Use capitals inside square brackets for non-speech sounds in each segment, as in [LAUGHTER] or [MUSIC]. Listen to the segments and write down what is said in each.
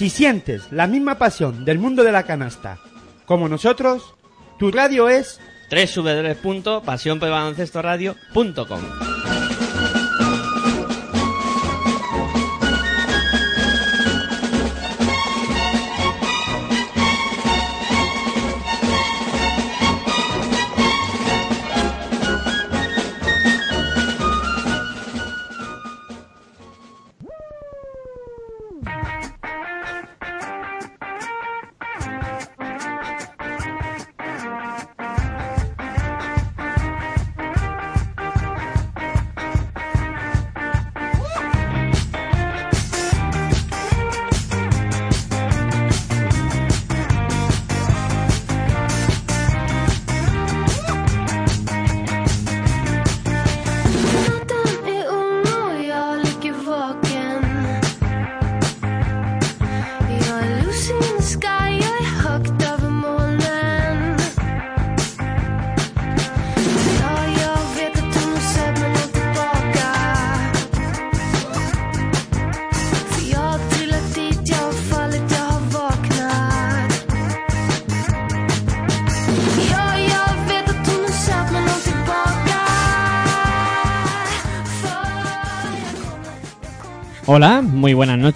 Si sientes la misma pasión del mundo de la canasta como nosotros, tu radio es www.pasionpelbaloncestoradio.com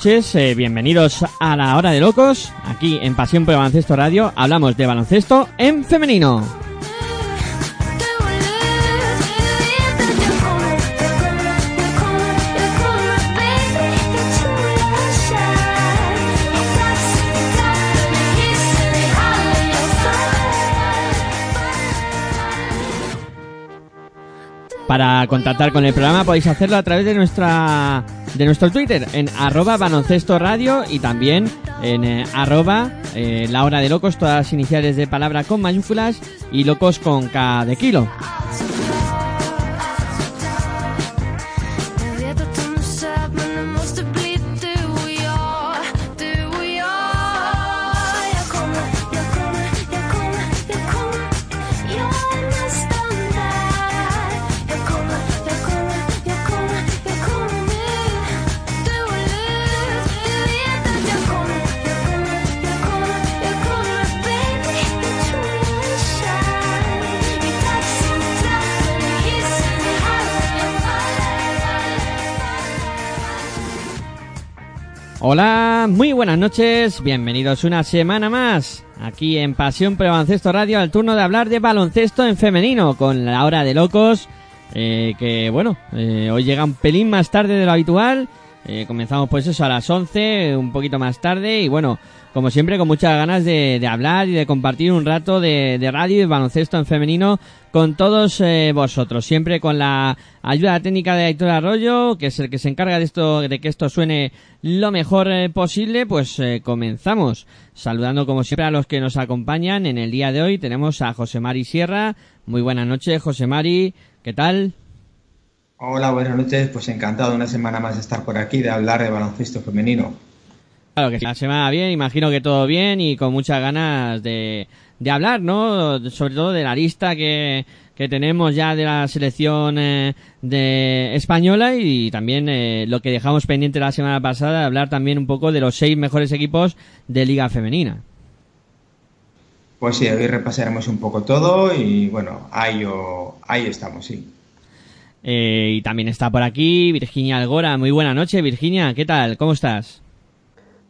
eh, bienvenidos a la Hora de Locos. Aquí en Pasión por Baloncesto Radio hablamos de baloncesto en femenino. Para contactar con el programa podéis hacerlo a través de nuestra de nuestro Twitter en arroba baloncesto radio y también en eh, arroba eh, la hora de locos, todas las iniciales de palabra con mayúsculas y locos con K de kilo. Muy buenas noches, bienvenidos una semana más aquí en Pasión el Baloncesto Radio al turno de hablar de baloncesto en femenino con la hora de locos eh, que bueno, eh, hoy llega un pelín más tarde de lo habitual, eh, comenzamos pues eso a las 11, un poquito más tarde y bueno, como siempre con muchas ganas de, hablar y de compartir un rato de, de radio y de baloncesto en femenino con todos eh, vosotros, siempre con la ayuda técnica de Aitor Arroyo, que es el que se encarga de esto, de que esto suene lo mejor eh, posible, pues eh, comenzamos. Saludando como siempre a los que nos acompañan en el día de hoy, tenemos a José Mari Sierra. Muy buenas noches, José Mari, ¿qué tal? Hola, buenas noches. Pues encantado una semana más de estar por aquí, de hablar de baloncesto femenino. Claro que sí, la semana bien, imagino que todo bien y con muchas ganas de, de hablar, ¿no? Sobre todo de la lista que, que tenemos ya de la selección eh, de española y también eh, lo que dejamos pendiente la semana pasada, hablar también un poco de los seis mejores equipos de Liga Femenina. Pues sí, hoy repasaremos un poco todo y bueno, ahí, o- ahí estamos, sí. Eh, y también está por aquí Virginia Algora. Muy buena noche, Virginia. ¿Qué tal? ¿Cómo estás?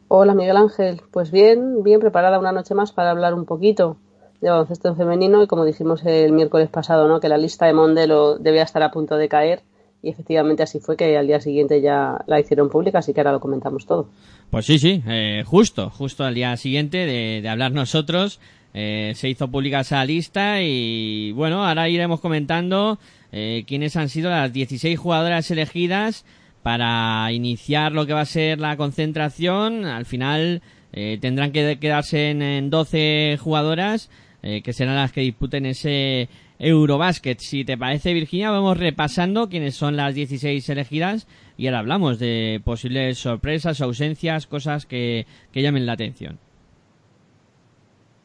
Hola Miguel Ángel, pues bien, bien preparada una noche más para hablar un poquito de baloncesto en femenino y como dijimos el miércoles pasado, ¿no? que la lista de Mondelo debía estar a punto de caer y efectivamente así fue que al día siguiente ya la hicieron pública, así que ahora lo comentamos todo. Pues sí, sí, eh, justo, justo al día siguiente de, de hablar nosotros, eh, se hizo pública esa lista y bueno, ahora iremos comentando eh, quiénes han sido las 16 jugadoras elegidas para iniciar lo que va a ser la concentración. Al final eh, tendrán que quedarse en, en 12 jugadoras eh, que serán las que disputen ese Eurobasket. Si te parece, Virginia, vamos repasando quiénes son las 16 elegidas y ahora hablamos de posibles sorpresas, ausencias, cosas que, que llamen la atención.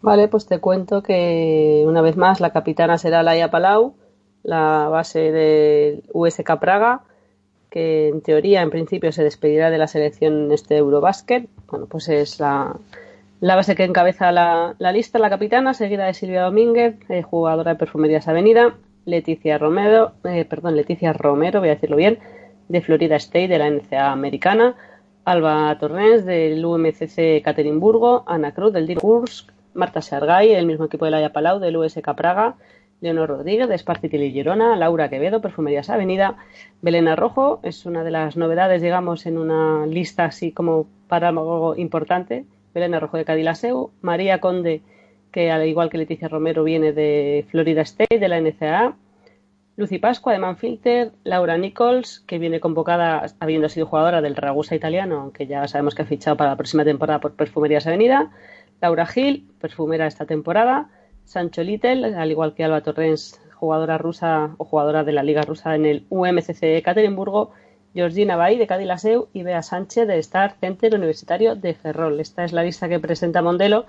Vale, pues te cuento que una vez más la capitana será Laia Palau, la base del USK Praga, que en teoría, en principio, se despedirá de la selección en este Eurobasket. Bueno, pues es la, la base que encabeza la, la lista, la capitana, seguida de Silvia Domínguez, eh, jugadora de Perfumerías Avenida, Leticia Romero, eh, perdón, Leticia Romero, voy a decirlo bien, de Florida State, de la NCA americana, Alba Torrens, del UMCC Caterinburgo, Ana Cruz, del Dinamo Kursk, Marta Sargay, del mismo equipo de Laia Palau, del USK Praga, Leonor Rodríguez, de Spartity y Girona, Laura Quevedo, Perfumerías Avenida, Belén Rojo, es una de las novedades, digamos, en una lista así como para algo importante, Belén Rojo de Cadilaseu, María Conde, que al igual que Leticia Romero viene de Florida State, de la NCAA, Lucy Pascua de Manfilter, Laura Nichols, que viene convocada habiendo sido jugadora del Ragusa italiano, aunque ya sabemos que ha fichado para la próxima temporada por Perfumerías Avenida, Laura Gil, perfumera esta temporada, Sancho Little, al igual que Alba Torrens, jugadora rusa o jugadora de la Liga Rusa en el UMCC Caterinburgo, Georgina Bay de Cadilaseu y Bea Sánchez de Star Center Universitario de Ferrol. Esta es la lista que presenta Mondelo,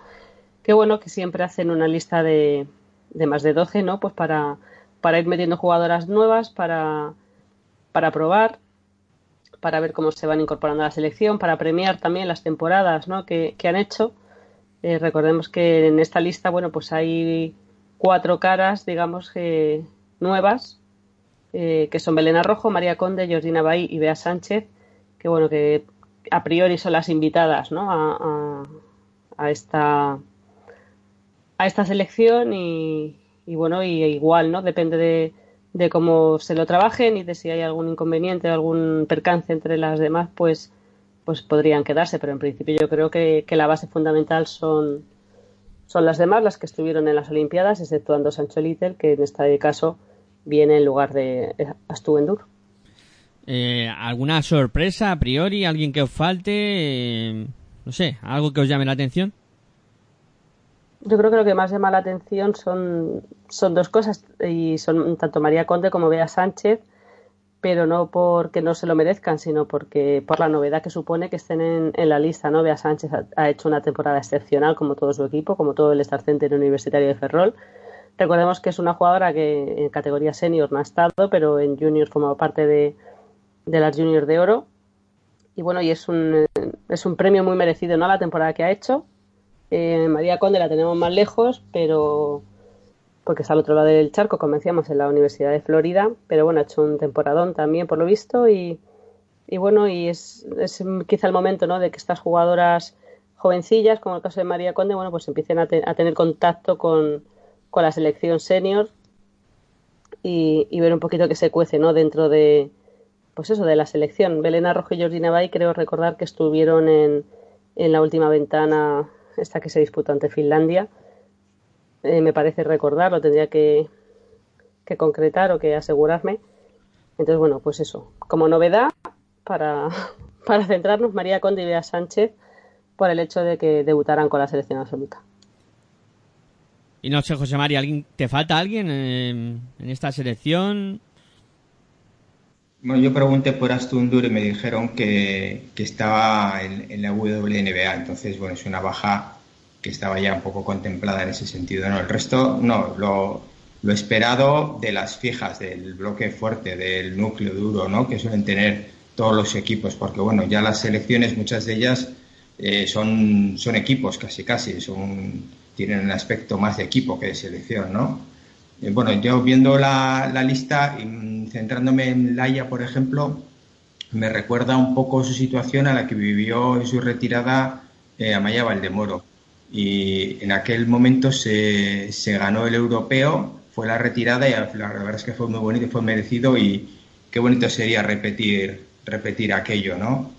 que bueno, que siempre hacen una lista de, de más de 12, ¿no? Pues para, ir metiendo jugadoras nuevas, para, probar, para ver cómo se van incorporando a la selección, para premiar también las temporadas ¿no? que han hecho. Eh, recordemos que en esta lista, bueno, pues hay cuatro caras, digamos, eh, nuevas, eh, que son Belén Rojo, María Conde, Georgina Bay y Bea Sánchez, que bueno, que a priori son las invitadas, ¿no? A, a, esta a esta selección y, y bueno, y igual, ¿no? Depende de, de cómo se lo trabajen y de si hay algún inconveniente, algún percance entre las demás, pues pues podrían quedarse, pero en principio yo creo que, que la base fundamental son, son las demás, las que estuvieron en las Olimpiadas, exceptuando Sancho Little, que en este caso viene en lugar de Astubendur. Eh, ¿Alguna sorpresa a priori? ¿Alguien que os falte? Eh, no sé, ¿algo que os llame la atención? Yo creo que lo que más llama la atención son, son dos cosas, y son tanto María Conde como Bea Sánchez, pero no porque no se lo merezcan, sino porque por la novedad que supone que estén en, la lista. ¿no? Bea Sánchez ha, hecho una temporada excepcional, como todo su equipo, como todo el Star Center Universitario de Ferrol. Recordemos que es una jugadora que en categoría senior no ha estado, pero en junior formado parte de, de las juniors de oro. Y bueno, y es un, es un premio muy merecido ¿no? la temporada que ha hecho. Eh, María Conde la tenemos más lejos, pero porque está al otro lado del charco, como decíamos, en la Universidad de Florida, pero bueno, ha hecho un temporadón también, por lo visto, y, y bueno, y es, es, quizá el momento, ¿no?, de que estas jugadoras jovencillas, como el caso de María Conde, bueno, pues empiecen a, te, a tener contacto con, con, la selección senior y, y, ver un poquito que se cuece, ¿no?, dentro de, pues eso, de la selección. Belena Rojo y Georgina Bay, creo recordar que estuvieron en, en la última ventana, esta que se disputó ante Finlandia, eh, me parece recordar, lo tendría que, que, concretar o que asegurarme. Entonces, bueno, pues eso, como novedad, para, [LAUGHS] para centrarnos, María Conde y Bea Sánchez, por el hecho de que debutaran con la selección absoluta. Y no sé, José María, ¿te falta alguien en, en esta selección? Bueno, yo pregunté por Astundur y me dijeron que, que estaba en, en, la WNBA, entonces, bueno, es una baja que estaba ya un poco contemplada en ese sentido. No, el resto, no, lo, lo esperado de las fijas, del bloque fuerte, del núcleo duro, ¿no? Que suelen tener todos los equipos, porque bueno, ya las selecciones, muchas de ellas eh, son, son equipos casi casi, son, tienen un aspecto más de equipo que de selección, ¿no? Eh, bueno, yo viendo la, la lista y centrándome en Laia, por ejemplo, me recuerda un poco su situación a la que vivió en su retirada eh, Amaya Valdemoro y en aquel momento se, se, ganó el europeo, fue la retirada y la verdad es que fue muy bonito, fue merecido y qué bonito sería repetir, repetir aquello, ¿no?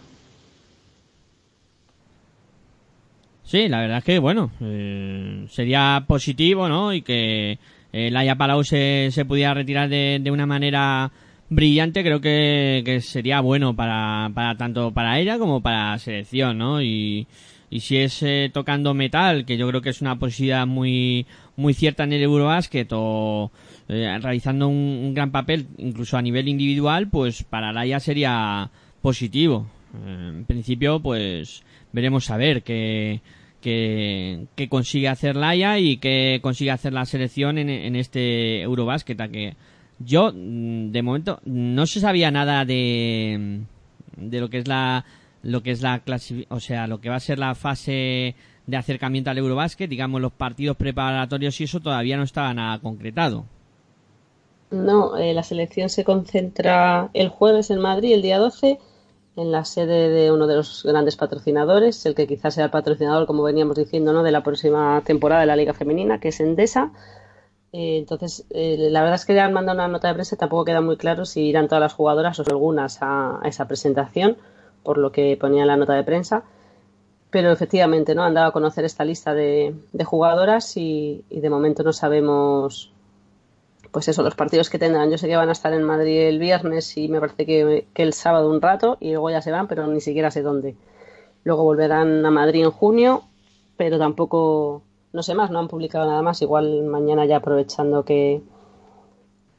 Sí, la verdad es que bueno, eh, sería positivo, ¿no? Y que eh, Laia Palau se, se pudiera retirar de, de una manera brillante, creo que, que sería bueno para, para tanto para ella como para la selección, ¿no? Y, y si es eh, tocando metal, que yo creo que es una posibilidad muy, muy cierta en el Eurobasket o eh, realizando un, gran papel, incluso a nivel individual, pues para Laia sería positivo. Eh, en principio, pues veremos a ver qué, qué, qué consigue hacer Laia y qué consigue hacer la selección en, en este Eurobasket, a que yo, mm, de momento, no se sabía nada de, de lo que es la, lo que es la clasi- o sea, lo que va a ser la fase de acercamiento al Eurobasket, digamos, los partidos preparatorios y eso todavía no estaba nada concretado. No, eh, la selección se concentra el jueves en Madrid, el día 12, en la sede de uno de los grandes patrocinadores, el que quizás sea el patrocinador, como veníamos diciendo, ¿no? de la próxima temporada de la Liga Femenina, que es Endesa. Eh, entonces, eh, la verdad es que ya han mandado una nota de prensa, tampoco queda muy claro si irán todas las jugadoras o algunas a esa presentación, por lo que ponía en la nota de prensa. Pero efectivamente, ¿no? Han dado a conocer esta lista de, de jugadoras y, y de momento no sabemos pues eso, los partidos que tendrán. Yo sé que van a estar en Madrid el viernes y me parece que, el sábado un rato y luego ya se van, pero ni siquiera sé dónde. Luego volverán a Madrid en junio, pero tampoco, no sé más, no han publicado nada más. Igual mañana ya aprovechando que,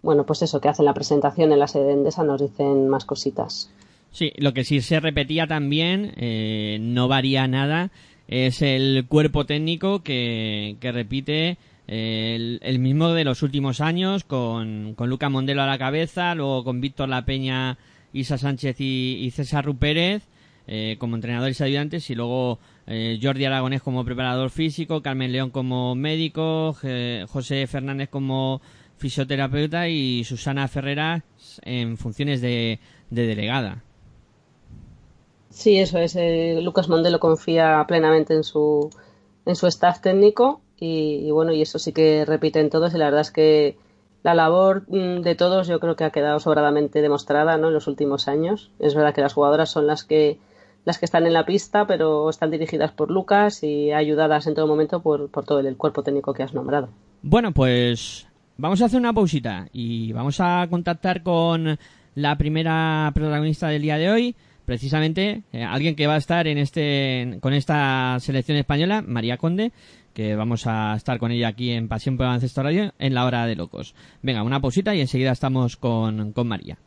bueno, pues eso, que hacen la presentación en la sede de Endesa nos dicen más cositas. Sí, lo que sí se repetía también, eh, no varía nada, es el cuerpo técnico que, que repite eh, el, el mismo de los últimos años, con, con Luca Mondelo a la cabeza, luego con Víctor La Peña, Isa Sánchez y, César Rupérez eh, como entrenadores y ayudantes, y luego eh, Jordi Aragonés como preparador físico, Carmen León como médico, José Fernández como fisioterapeuta y Susana Ferreras en funciones de, de delegada. Sí, eso es. eh, Lucas Mondelo confía plenamente en su, en su staff técnico y, bueno, y eso sí que repiten todos y la verdad es que la labor mm, de todos yo creo que ha quedado sobradamente demostrada ¿no? en los últimos años. Es verdad que las jugadoras son las que las que están en la pista, pero están dirigidas por Lucas y ayudadas en todo momento por, por todo el cuerpo técnico que has nombrado. Bueno, pues vamos a hacer una pausita y vamos a contactar con la primera protagonista del día de hoy, precisamente eh, alguien que va a estar en este con esta selección española, María Conde, que vamos a estar con ella aquí en Pasión por Baloncesto Radio en la hora de locos. Venga, una pausita y enseguida estamos con, con María.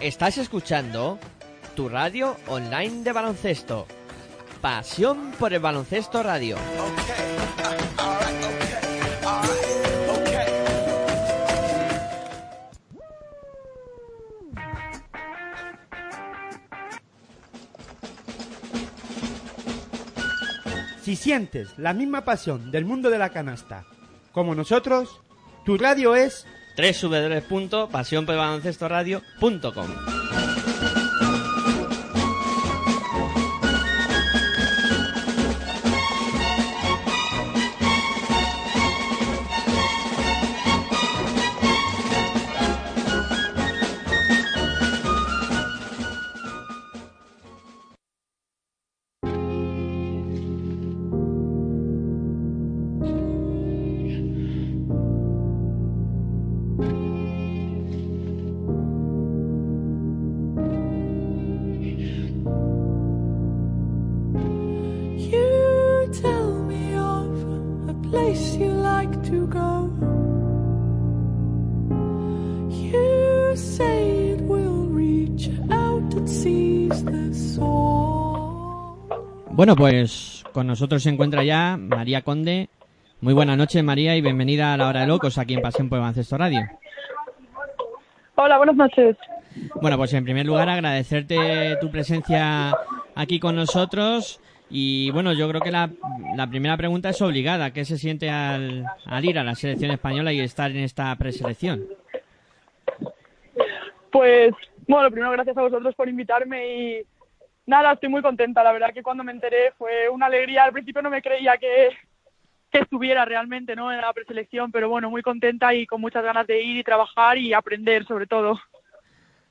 Estás escuchando tu radio online de baloncesto. Pasión por el baloncesto radio. Si sientes la misma pasión del mundo de la canasta como nosotros, tu radio es www.pasionporbaloncestoradio.com Bueno, pues con nosotros se encuentra ya María Conde. Muy buenas noches, María, y bienvenida a la hora de locos aquí en Pasión por Baloncesto Radio. Hola, buenas noches. Bueno, pues en primer lugar agradecerte tu presencia aquí con nosotros y bueno, yo creo que la, la primera pregunta es obligada. ¿Qué se siente al, al ir a la selección española y estar en esta preselección? Pues, bueno, primero gracias a vosotros por invitarme y nada, estoy muy contenta. La verdad que cuando me enteré fue una alegría. Al principio no me creía que, estuviera realmente ¿no? en la preselección, pero bueno, muy contenta y con muchas ganas de ir y trabajar y aprender sobre todo.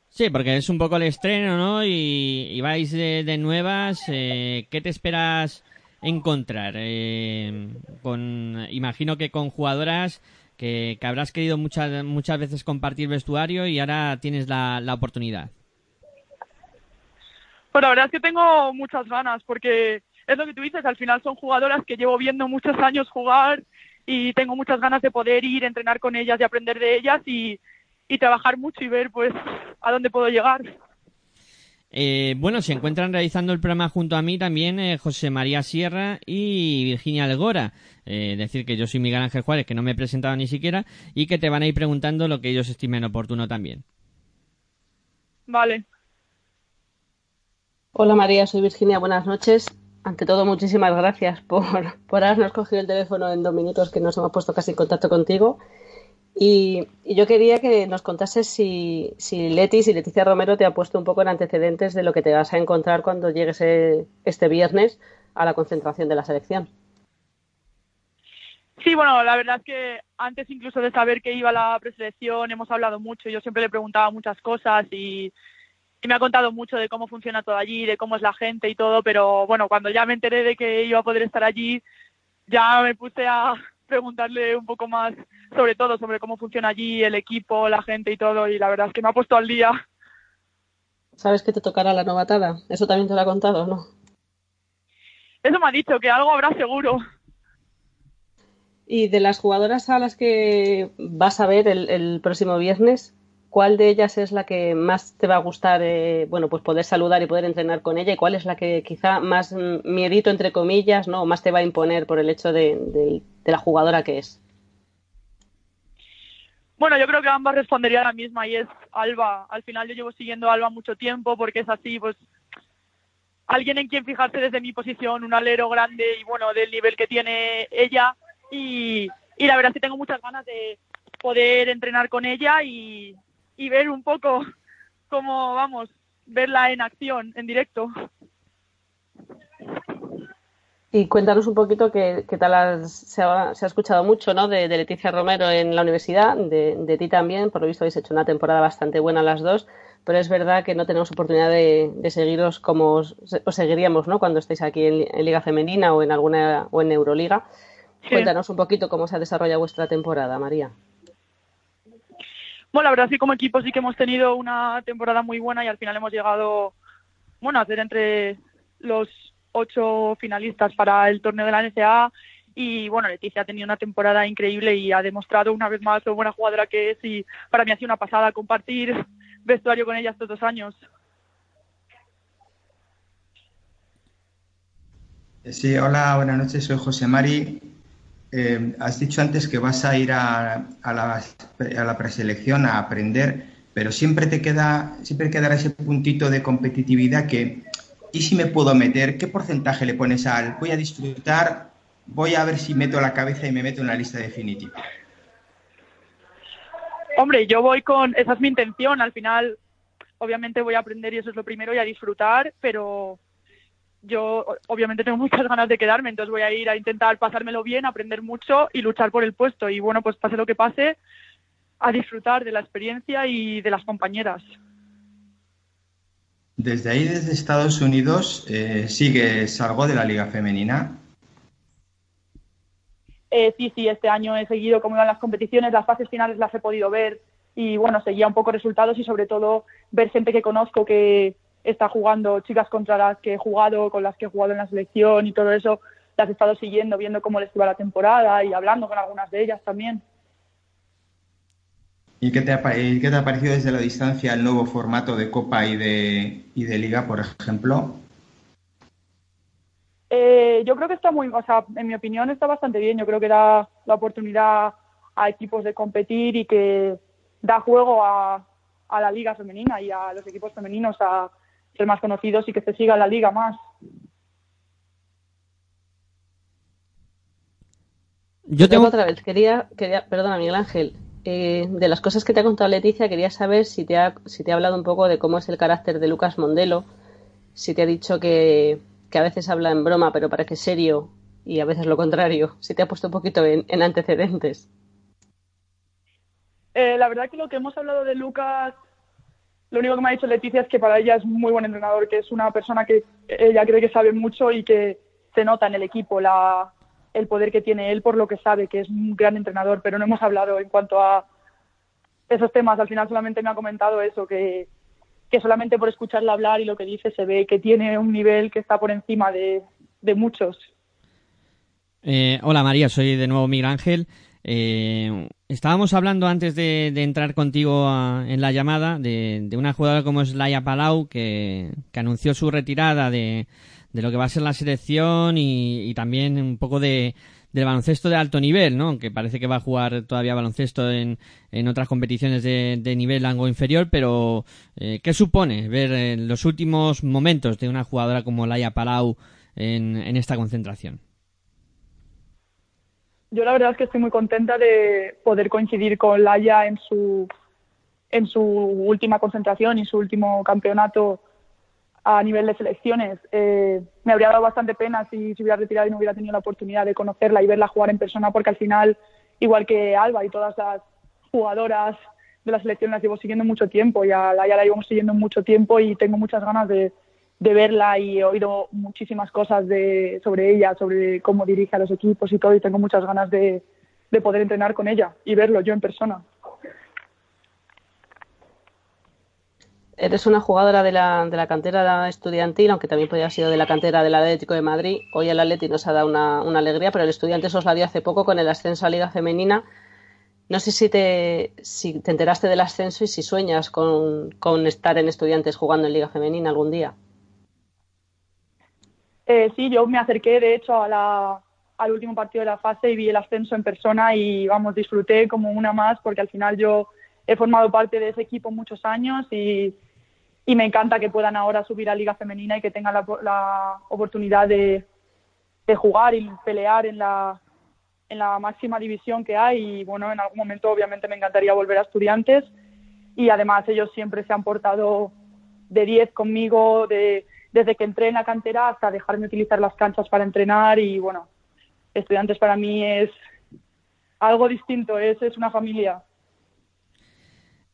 Sí, porque es un poco el estreno, ¿no? Y, vais de, nuevas. eh, ¿Qué te esperas encontrar? Eh, con, imagino que con jugadoras que, que habrás querido muchas, muchas veces compartir vestuario y ahora tienes la oportunidad. Pues la verdad es que tengo muchas ganas porque es lo que tú dices, al final son jugadoras que llevo viendo muchos años jugar y tengo muchas ganas de poder ir, entrenar con ellas y aprender de ellas y, y trabajar mucho y ver pues a dónde puedo llegar. Eh, bueno, se encuentran realizando el programa junto a mí también eh, José María Sierra y Virginia Algora. Eh, decir que yo soy Miguel Ángel Juárez, que no me he presentado ni siquiera, y que te van a ir preguntando lo que ellos estimen oportuno también. Vale. Hola María, soy Virginia, buenas noches. Ante todo, muchísimas gracias por, [LAUGHS] por habernos cogido el teléfono en dos minutos que nos hemos puesto casi en contacto contigo. Y, yo quería que nos contases si, si Leti, si Leticia Romero te ha puesto un poco en antecedentes de lo que te vas a encontrar cuando llegues eh, este viernes a la concentración de la selección. Sí, bueno, la verdad es que antes incluso de saber que iba la preselección hemos hablado mucho. Yo siempre le preguntaba muchas cosas y, y me ha contado mucho de cómo funciona todo allí, de cómo es la gente y todo. Pero bueno, cuando ya me enteré de que iba a poder estar allí, ya me puse a [LAUGHS] preguntarle un poco más sobre todo, sobre cómo funciona allí, el equipo, la gente y todo. Y la verdad es que me ha puesto al día. ¿Sabes que te tocará la novatada? Eso también te lo ha contado, ¿no? Eso me ha dicho, que algo habrá seguro. Y de las jugadoras a las que vas a ver el, el próximo viernes, ¿cuál de ellas es la que más te va a gustar, eh, bueno, pues poder saludar y poder entrenar con ella? ¿Y cuál es la que quizá más mm, miedito, entre comillas, no, más te va a imponer por el hecho de, de- la jugadora que es? Bueno, yo creo que ambas respondería la misma y es Alba. Al final yo llevo siguiendo a Alba mucho tiempo porque es así, pues alguien en quien fijarse desde mi posición, un alero grande y bueno, del nivel que tiene ella y, y la verdad es que tengo muchas ganas de poder entrenar con ella y, y ver un poco cómo, vamos, verla en acción, en directo. Y cuéntanos un poquito qué, qué tal has- se, ha, se ha escuchado mucho ¿no? de, de Leticia Romero en la universidad, de, de ti también, por lo visto habéis hecho una temporada bastante buena las dos, pero es verdad que no tenemos oportunidad de, de seguiros como os, os seguiríamos ¿no? cuando estéis aquí en, en Liga Femenina o en alguna o en Euroliga. Sí. Cuéntanos un poquito cómo se ha desarrollado vuestra temporada, María. Bueno, la verdad es que como equipo sí que hemos tenido una temporada muy buena y al final hemos llegado, bueno, a ser entre los ocho finalistas para el torneo de la NCAA y bueno, Leticia ha tenido una temporada increíble y ha demostrado una vez más lo buena jugadora que es y para mí ha sido una pasada compartir vestuario con ella estos dos años. Sí, hola, buenas noches, soy José Mari. Eh, has dicho antes que vas a ir a, a la, a la preselección a aprender, pero siempre te queda, siempre quedará ese puntito de competitividad que, ¿y si me puedo meter? ¿Qué porcentaje le pones al voy a disfrutar? Voy a ver si meto la cabeza y me meto en la lista definitiva. Hombre, yo voy con, esa es mi intención, al final obviamente voy a aprender y eso es lo primero y a disfrutar, pero yo obviamente tengo [LAUGHS] muchas ganas de quedarme, entonces voy a ir a intentar pasármelo bien, aprender mucho y luchar por el puesto y bueno, pues pase lo que pase, a disfrutar de la experiencia y de las compañeras. Desde ahí, desde Estados Unidos, eh, ¿sigues algo de la Liga Femenina? Eh, sí, sí, este año he seguido cómo iban las competiciones, las fases finales las he podido ver y bueno, seguía un poco resultados y sobre todo ver gente que conozco que está jugando, chicas contra las que he jugado, con las que he jugado en la selección y todo eso, las he estado siguiendo, viendo cómo les iba la temporada y hablando con algunas de ellas también. ¿Y qué te ha, qué te ha parecido desde la distancia el nuevo formato de Copa y de, y de Liga, por ejemplo? Eh, yo creo que está muy, o sea, en mi opinión está bastante bien. Yo creo que da la oportunidad a equipos de competir y que da juego a, a la liga femenina y a los equipos femeninos a ser más conocidos y que se siga la liga más. Yo tengo... otra vez, quería, quería, perdona Miguel Ángel, eh, de las cosas que te ha contado Leticia, quería saber si te, ha, si te ha hablado un poco de cómo es el carácter de Lucas Mondelo, si te ha dicho que, que a veces habla en broma pero parece serio y a veces lo contrario, si te ha puesto un poquito en, en antecedentes. Eh, la verdad que lo que hemos hablado de Lucas, lo único que me ha dicho Leticia es que para ella es muy buen entrenador, que es una persona que ella cree que sabe mucho y que se nota en el equipo la, el poder que tiene él por lo que sabe, que es un gran entrenador, pero no hemos hablado en cuanto a esos temas. Al final solamente me ha comentado eso, que, que solamente por escucharla hablar y lo que dice se ve que tiene un nivel que está por encima de, de muchos. Eh, hola María, soy de nuevo Miguel Ángel. Eh, estábamos hablando antes de, de entrar contigo a- en la llamada de, una jugadora como es Laia Palau que, que anunció su retirada de, lo que va a ser la selección y, también un poco de del baloncesto de alto nivel, ¿no? Que parece que va a jugar todavía baloncesto en, otras competiciones de, de nivel algo inferior, pero eh, ¿qué supone ver eh, los últimos momentos de una jugadora como Laia Palau en esta concentración? Yo la verdad es que estoy muy contenta de poder coincidir con Laia en su en su última concentración y su último campeonato a nivel de selecciones. Eh, me habría dado bastante pena si se hubiera retirado y no hubiera tenido la oportunidad de conocerla y verla jugar en persona, porque al final, igual que Alba y todas las jugadoras de la selección, las llevo siguiendo mucho tiempo y a Laia la llevamos siguiendo mucho tiempo y tengo muchas ganas de, de verla y he oído muchísimas cosas de, sobre ella, sobre cómo dirige a los equipos y todo, y tengo muchas ganas de, de poder entrenar con ella y verlo yo en persona. Eres una jugadora de la, de la cantera estudiantil, aunque también podría haber sido de la cantera del Atlético de Madrid. Hoy el Atleti nos ha dado una, una alegría, pero el estudiante os la dio hace poco con el ascenso a Liga Femenina. No sé si te, si te enteraste del ascenso y si sueñas con, con estar en estudiantes jugando en Liga Femenina algún día. Eh, sí, yo me acerqué de hecho a la, al último partido de la fase y vi el ascenso en persona y vamos, disfruté como una más porque al final yo he formado parte de ese equipo muchos años y, y me encanta que puedan ahora subir a Liga Femenina y que tengan la, oportunidad de, de jugar y pelear en la, en la máxima división que hay y bueno, en algún momento obviamente me encantaría volver a estudiantes y además ellos siempre se han portado de 10 conmigo, de, desde que entré en la cantera hasta dejarme utilizar las canchas para entrenar y bueno, estudiantes para mí es algo distinto, es, es una familia.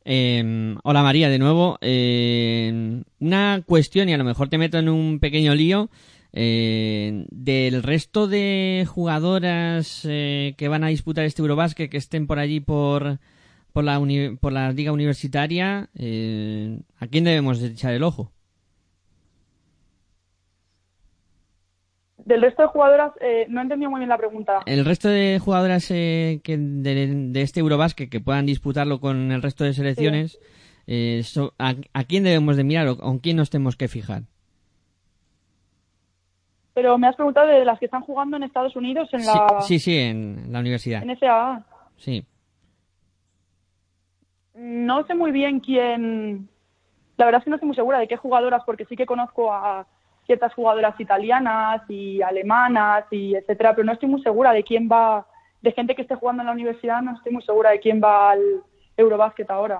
Eh, hola María, de nuevo. Eh, una cuestión, y a lo mejor te meto en un pequeño lío. eh, del resto de jugadoras eh, que van a disputar este Eurobásquet, que estén por allí por, por, la, uni- por la liga universitaria, ¿a quién debemos de echar el ojo? Del resto de jugadoras, eh, no he entendido muy bien la pregunta. El resto de jugadoras eh, que de, de este Eurobásquet que puedan disputarlo con el resto de selecciones, eh, so- a, a quién debemos de mirar o con quién nos tenemos que fijar? Pero me has preguntado de las que están jugando en Estados Unidos en la Sí, sí, sí, en la universidad. en SAA. Sí. No sé muy bien quién. La verdad es que no estoy muy segura de qué jugadoras, porque sí que conozco a ciertas jugadoras italianas y alemanas y etcétera, pero no estoy muy segura de quién va, de gente que esté jugando en la universidad, no estoy muy segura de quién va al Eurobásquet ahora.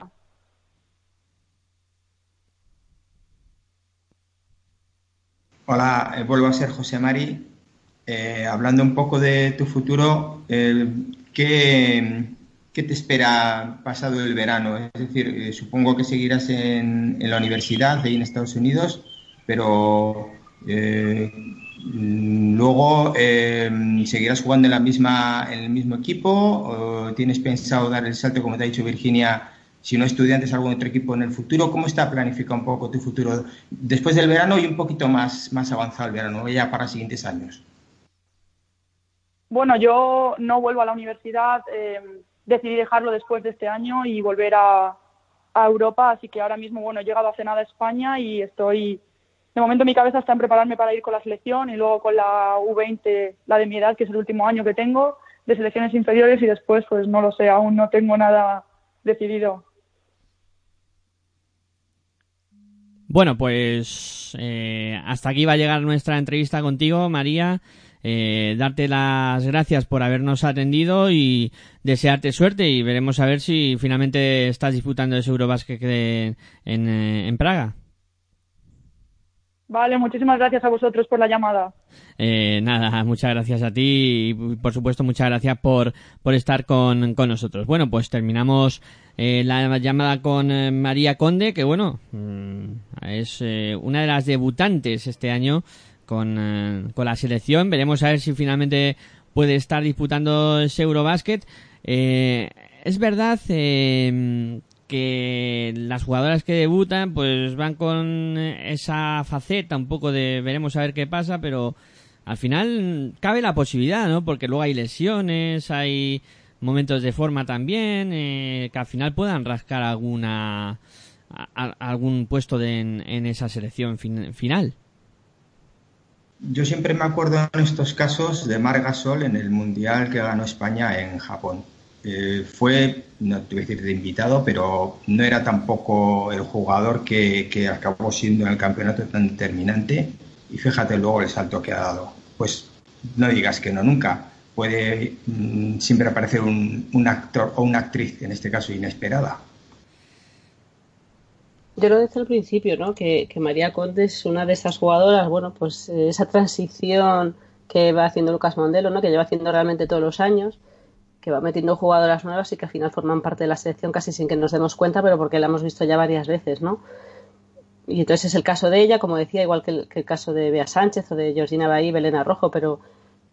Hola, eh, vuelvo a ser José Mari. Eh, hablando un poco de tu futuro, eh, ¿qué, qué te espera pasado el verano? Es decir, supongo que seguirás en, en la universidad ahí en Estados Unidos, pero eh, luego eh, seguirás jugando en la misma en el mismo equipo tienes pensado dar el salto, como te ha dicho Virginia, si no estudiantes, algún otro equipo en el futuro. ¿Cómo está planificado un poco tu futuro después del verano y un poquito más, más avanzado el verano, ya para siguientes años? Bueno, yo no vuelvo a la universidad, eh, decidí dejarlo después de este año y volver a, a Europa, así que ahora mismo, bueno, he llegado hace nada a España y estoy, de momento mi cabeza está en prepararme para ir con la selección y luego con la U20, la de mi edad, que es el último año que tengo, de selecciones inferiores y después, pues no lo sé, aún no tengo nada decidido. Bueno, pues eh, hasta aquí va a llegar nuestra entrevista contigo, María. Eh, darte las gracias por habernos atendido y desearte suerte y veremos a ver si finalmente estás disputando ese en, eh, en Praga. Vale, muchísimas gracias a vosotros por la llamada. Eh, nada, muchas gracias a ti y por supuesto muchas gracias por, por estar con, con nosotros. Bueno, pues terminamos eh, la llamada con eh, María Conde, que bueno, mm, es eh, una de las debutantes este año con, eh, con la selección. Veremos a ver si finalmente puede estar disputando ese Eurobasket. Es verdad eh, que las jugadoras que debutan pues van con esa faceta un poco de veremos a ver qué pasa, pero al final cabe la posibilidad, ¿no? Porque luego hay lesiones, hay momentos de forma también, eh, que al final puedan rascar alguna a- algún puesto de- en, esa selección fin- final. Yo siempre me acuerdo en estos casos de Mar Gasol en el Mundial que ganó España en Japón. Eh, fue, no te voy a decir de invitado, pero no era tampoco el jugador que, que acabó siendo en el campeonato tan determinante. Y fíjate luego el salto que ha dado. Pues no digas que no nunca. Puede mm, siempre aparecer un, un actor o una actriz, en este caso inesperada. Yo lo desde el principio, ¿no? Que, que María Conde es una de esas jugadoras, bueno, pues eh, esa transición que va haciendo Lucas Mondelo, ¿no? Que lleva haciendo realmente todos los años, que va metiendo jugadoras nuevas y que al final forman parte de la selección casi sin que nos demos cuenta, pero porque la hemos visto ya varias veces, ¿no? Y entonces es el caso de ella, como decía, igual que el, que el caso de Bea Sánchez o de Georgina Bahí, Belena Rojo, pero,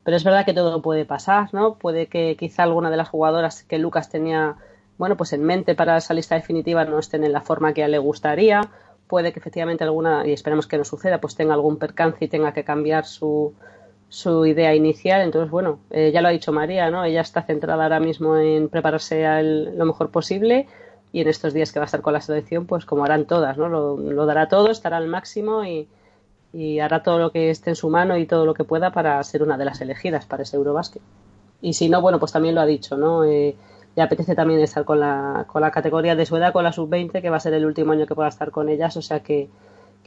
pero es verdad que todo puede pasar, ¿no? Puede que quizá alguna de las jugadoras que Lucas tenía, bueno, pues en mente para esa lista definitiva no estén en la forma que a le gustaría. Puede que efectivamente alguna, y esperemos que no suceda, pues tenga algún percance y tenga que cambiar su, su idea inicial. Entonces, bueno, eh, ya lo ha dicho María, ¿no? Ella está centrada ahora mismo en prepararse al- lo mejor posible y en estos días que va a estar con la selección, pues como harán todas, ¿no? Lo, lo dará todo, estará al máximo y, hará todo lo que esté en su mano y todo lo que pueda para ser una de las elegidas para ese Eurobásquet. Y si no, bueno, pues también lo ha dicho, ¿no? Eh, le apetece también estar con la, con la categoría de su edad, con la sub-20, que va a ser el último año que pueda estar con ellas, o sea que,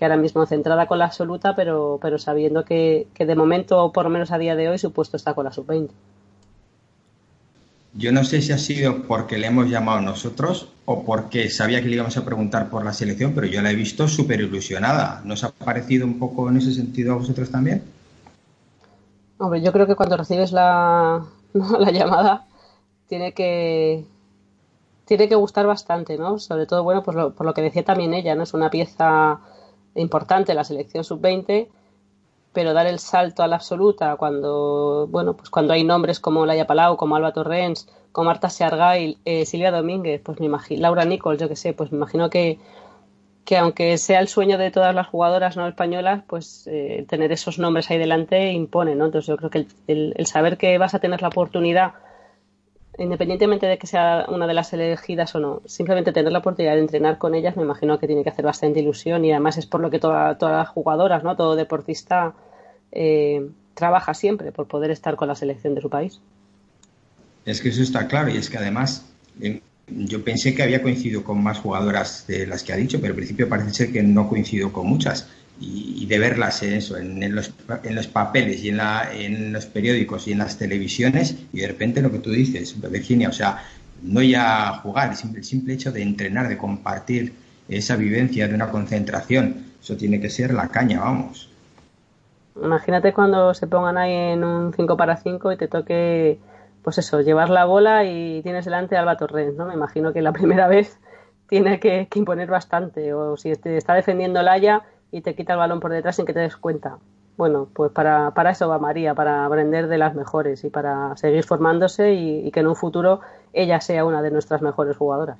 que ahora mismo centrada con la absoluta, pero, pero sabiendo que, que de momento, o por lo menos a día de hoy, su puesto está con la sub-20. Yo no sé si ha sido porque le hemos llamado nosotros o porque sabía que le íbamos a preguntar por la selección, pero yo la he visto súper ilusionada. ¿Nos ha parecido un poco en ese sentido a vosotros también? Hombre, yo creo que cuando recibes la, [LAUGHS] la llamada tiene que tiene que gustar bastante, ¿no? Sobre todo, bueno, pues lo- por lo que decía también ella, ¿no? Es una pieza importante la selección sub-20, pero dar el salto a la absoluta cuando, bueno, pues cuando hay nombres como Laia Palau, como Alba Torrens, como Marta Seargay, eh, Silvia Domínguez, pues me imagino, Laura Nichols, yo que sé, pues me imagino que, que aunque sea el sueño de todas las jugadoras no españolas, pues eh, tener esos nombres ahí delante impone, ¿no? Entonces yo creo que el, el- el saber que vas a tener la oportunidad, independientemente de que sea una de las elegidas o no, simplemente tener la oportunidad de entrenar con ellas, me imagino que tiene que hacer bastante ilusión y además es por lo que toda- todas las jugadoras, ¿no? Todo deportista eh, trabaja siempre por poder estar con la selección de su país. Es que eso está claro y es que además yo pensé que había coincidido con más jugadoras de las que ha dicho, pero al principio parece ser que no coincido con muchas. Y, de verlas en eso, en, en los, en los papeles y en, la, en los periódicos y en las televisiones, y de repente lo que tú dices, Virginia, o sea, no ya jugar, el simple, hecho de entrenar, de compartir esa vivencia de una concentración, eso tiene que ser la caña, vamos. Imagínate cuando se pongan ahí en un 5 para 5 y te toque, pues eso, llevar la bola y tienes delante a Alba Torrens, ¿no? Me imagino que la [LAUGHS] primera vez tiene que, imponer bastante, o si está defendiendo Laia y te quita el balón por detrás sin que te des cuenta. Bueno, pues para, para eso va María, para aprender de las mejores y para seguir formándose y, que en un futuro ella sea una de nuestras mejores jugadoras.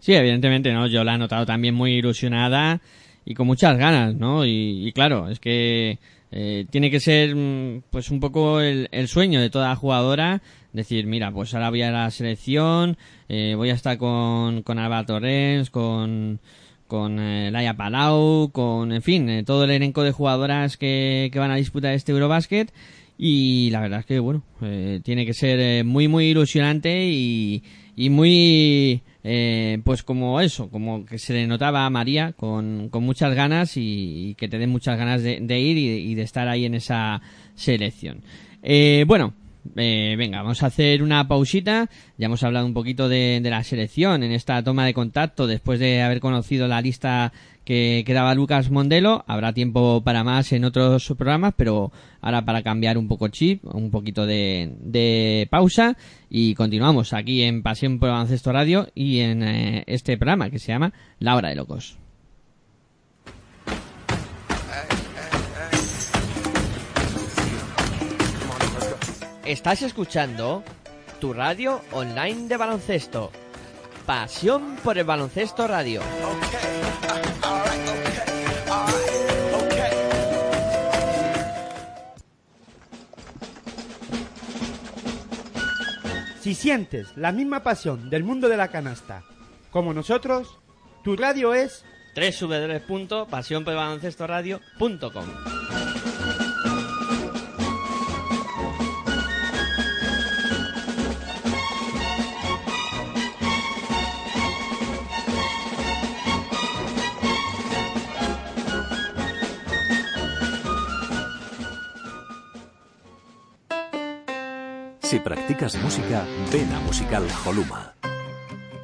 Sí, evidentemente, ¿no? Yo la he notado también muy ilusionada y con muchas ganas, ¿no? Y, y claro, es que eh, tiene que ser mm, pues un poco el, el sueño de toda jugadora, decir, mira, pues ahora voy a la selección, eh, voy a estar con, con Alba Torrens, con, con eh, Laia Palau, con, en fin, eh, todo el elenco de jugadoras que, que van a disputar este Eurobasket. Y la verdad es que, bueno, eh, tiene que ser eh, muy, muy ilusionante y, y muy, eh, pues como eso, como que se le notaba a María con, con muchas ganas y, y que te den muchas ganas de, de ir y, y de estar ahí en esa selección. Eh, bueno, eh, venga, vamos a hacer una pausita. Ya hemos hablado un poquito de, de la selección en esta toma de contacto después de haber conocido la lista que, que daba Lucas Mondelo. Habrá tiempo para más en otros programas, pero ahora para cambiar un poco chip, un poquito de, de pausa y continuamos aquí en Pasión por Baloncesto Radio y en eh, este programa que se llama La Hora de Locos. Estás escuchando tu radio online de baloncesto. Pasión por el baloncesto radio. Si sientes la misma pasión del mundo de la canasta como nosotros, tu radio es www.pasionporelbaloncestoradio.com Si practicas música, ven a Musical Holuma.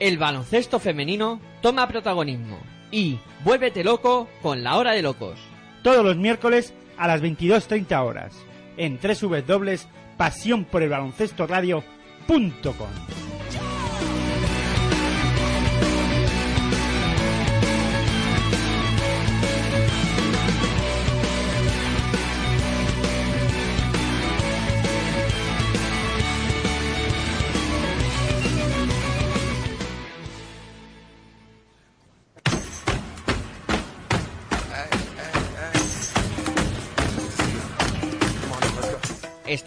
El baloncesto femenino toma protagonismo y vuélvete loco con la hora de locos. todos los miércoles a las 22.30 horas en www.pasionporelbaloncestoradio.com.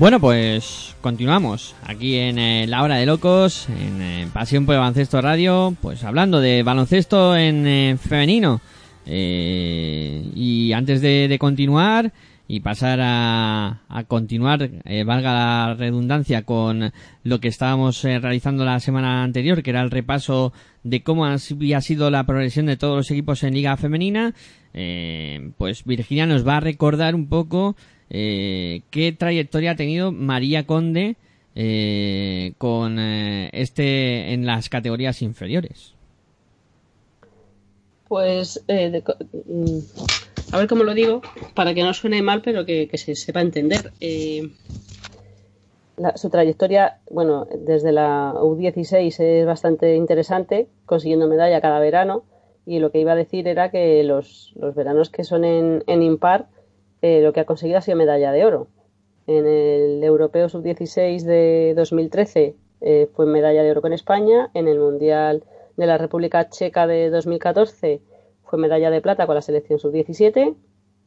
Bueno, pues continuamos aquí en eh, La Hora de Locos, en eh, Pasión por Baloncesto Radio, pues hablando de baloncesto en eh, femenino. Eh, y antes de, continuar y pasar a, a continuar, valga la redundancia, con lo que estábamos realizando la semana anterior, que era el repaso de cómo había sido la progresión de todos los equipos en Liga Femenina, pues Virginia nos va a recordar un poco eh, qué trayectoria ha tenido María Conde eh, con eh, este en las categorías inferiores. Pues, eh, de mm, a ver cómo lo digo, para que no suene mal, pero que, que se sepa entender. Eh, la- su trayectoria, bueno, desde la U16 es bastante interesante, consiguiendo medalla cada verano. Y lo que iba a decir era que los, los veranos que son en, en impar, eh, lo que ha conseguido ha sido medalla de oro. En el Europeo Sub-16 de 2013 eh, fue medalla de oro con España. En el Mundial de la República Checa de 2014 fue medalla de plata con la selección Sub-17.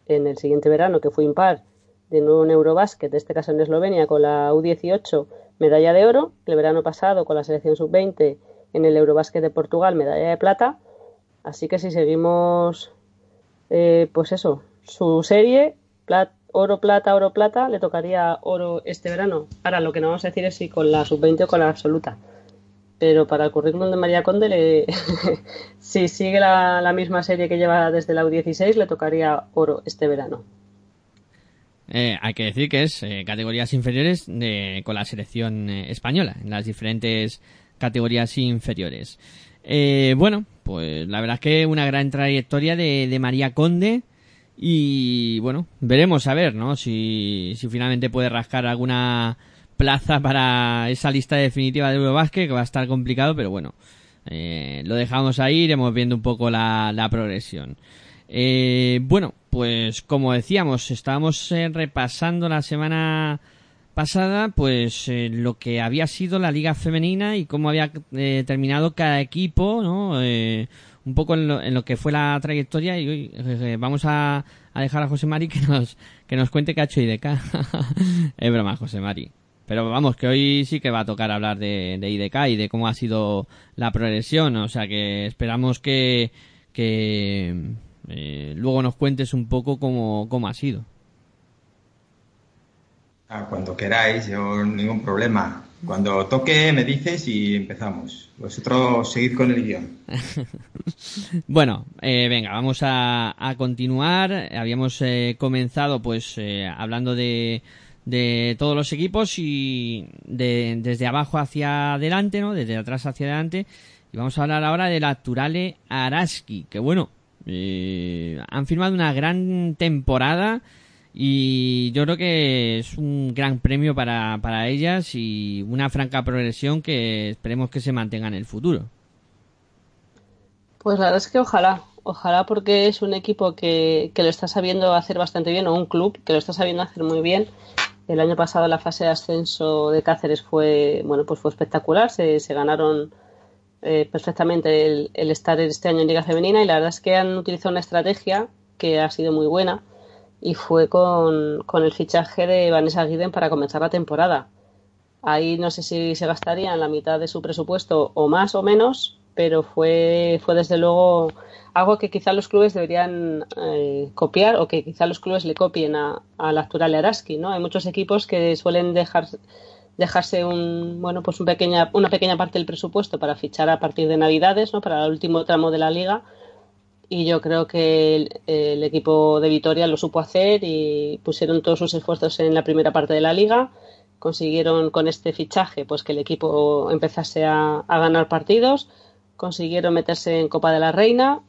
En el siguiente verano, que fue impar, de nuevo en Eurobásquet, de este caso en Eslovenia, con la U18, medalla de oro. El verano pasado, con la selección Sub-20, en el Eurobásquet de Portugal, medalla de plata. Así que si seguimos, eh, pues eso, su serie, oro, plata, oro, plata, le tocaría oro este verano. Ahora lo que no vamos a decir es si con la sub-20 o con la absoluta. Pero para el currículum de María Conde, le- [LAUGHS] si sigue la, la misma serie que lleva desde la U16, le tocaría oro este verano. Eh, hay que decir que es eh, categorías inferiores de, con la selección eh, española, en las diferentes categorías inferiores. Eh, bueno, pues la verdad es que una gran trayectoria de, de María Conde y bueno, veremos a ver, ¿no? Si, si finalmente puede rascar alguna plaza para esa lista definitiva de Eurobasket, que va a estar complicado, pero bueno, eh, lo dejamos ahí, iremos viendo un poco la, la progresión. Eh, bueno, pues como decíamos, estábamos eh, repasando la semana pasada, pues eh, lo que había sido la liga femenina y cómo había eh, terminado cada equipo, ¿no? Un poco en lo, en lo que fue la trayectoria y hoy eh, vamos a, a dejar a José Mari que nos que nos cuente qué ha hecho IDK. [LAUGHS] es broma, José Mari. Pero vamos, que hoy sí que va a tocar hablar de, de IDK y de cómo ha sido la progresión. O sea que esperamos que, que eh, luego nos cuentes un poco cómo, cómo ha sido. Ah, cuando queráis, yo ningún problema. Cuando toque me dices y empezamos. Vosotros seguid con el guion. [LAUGHS] Bueno, eh, venga, vamos a, a continuar. Habíamos eh, comenzado pues eh, hablando de, de todos los equipos y de, desde abajo hacia adelante, ¿no? Desde atrás hacia adelante. Y vamos a hablar ahora de la Turale Araski, que bueno, eh, han firmado una gran temporada y yo creo que es un gran premio para, para ellas y una franca progresión que esperemos que se mantenga en el futuro. Pues la verdad es que ojalá, ojalá porque es un equipo que, que lo está sabiendo hacer bastante bien, o un club que lo está sabiendo hacer muy bien. El año pasado la fase de ascenso de Cáceres fue, bueno, pues fue espectacular, se, se ganaron eh, perfectamente el, el estar este año en Liga Femenina y la verdad es que han utilizado una estrategia que ha sido muy buena y fue con, con el fichaje de Vanessa Guiden para comenzar la temporada. Ahí no sé si se gastarían la mitad de su presupuesto o más o menos, pero fue, fue desde luego algo que quizá los clubes deberían eh, copiar o que quizá los clubes le copien a, a la Actual Araski, ¿no? Hay muchos equipos que suelen dejar, dejarse un, bueno, pues un pequeña, una pequeña parte del presupuesto para fichar a partir de Navidades, ¿no? Para el último tramo de la liga y yo creo que el, equipo de Vitoria lo supo hacer y pusieron todos sus esfuerzos en la primera parte de la liga consiguieron con este fichaje pues que el equipo empezase a, a ganar partidos consiguieron meterse en Copa de la Reina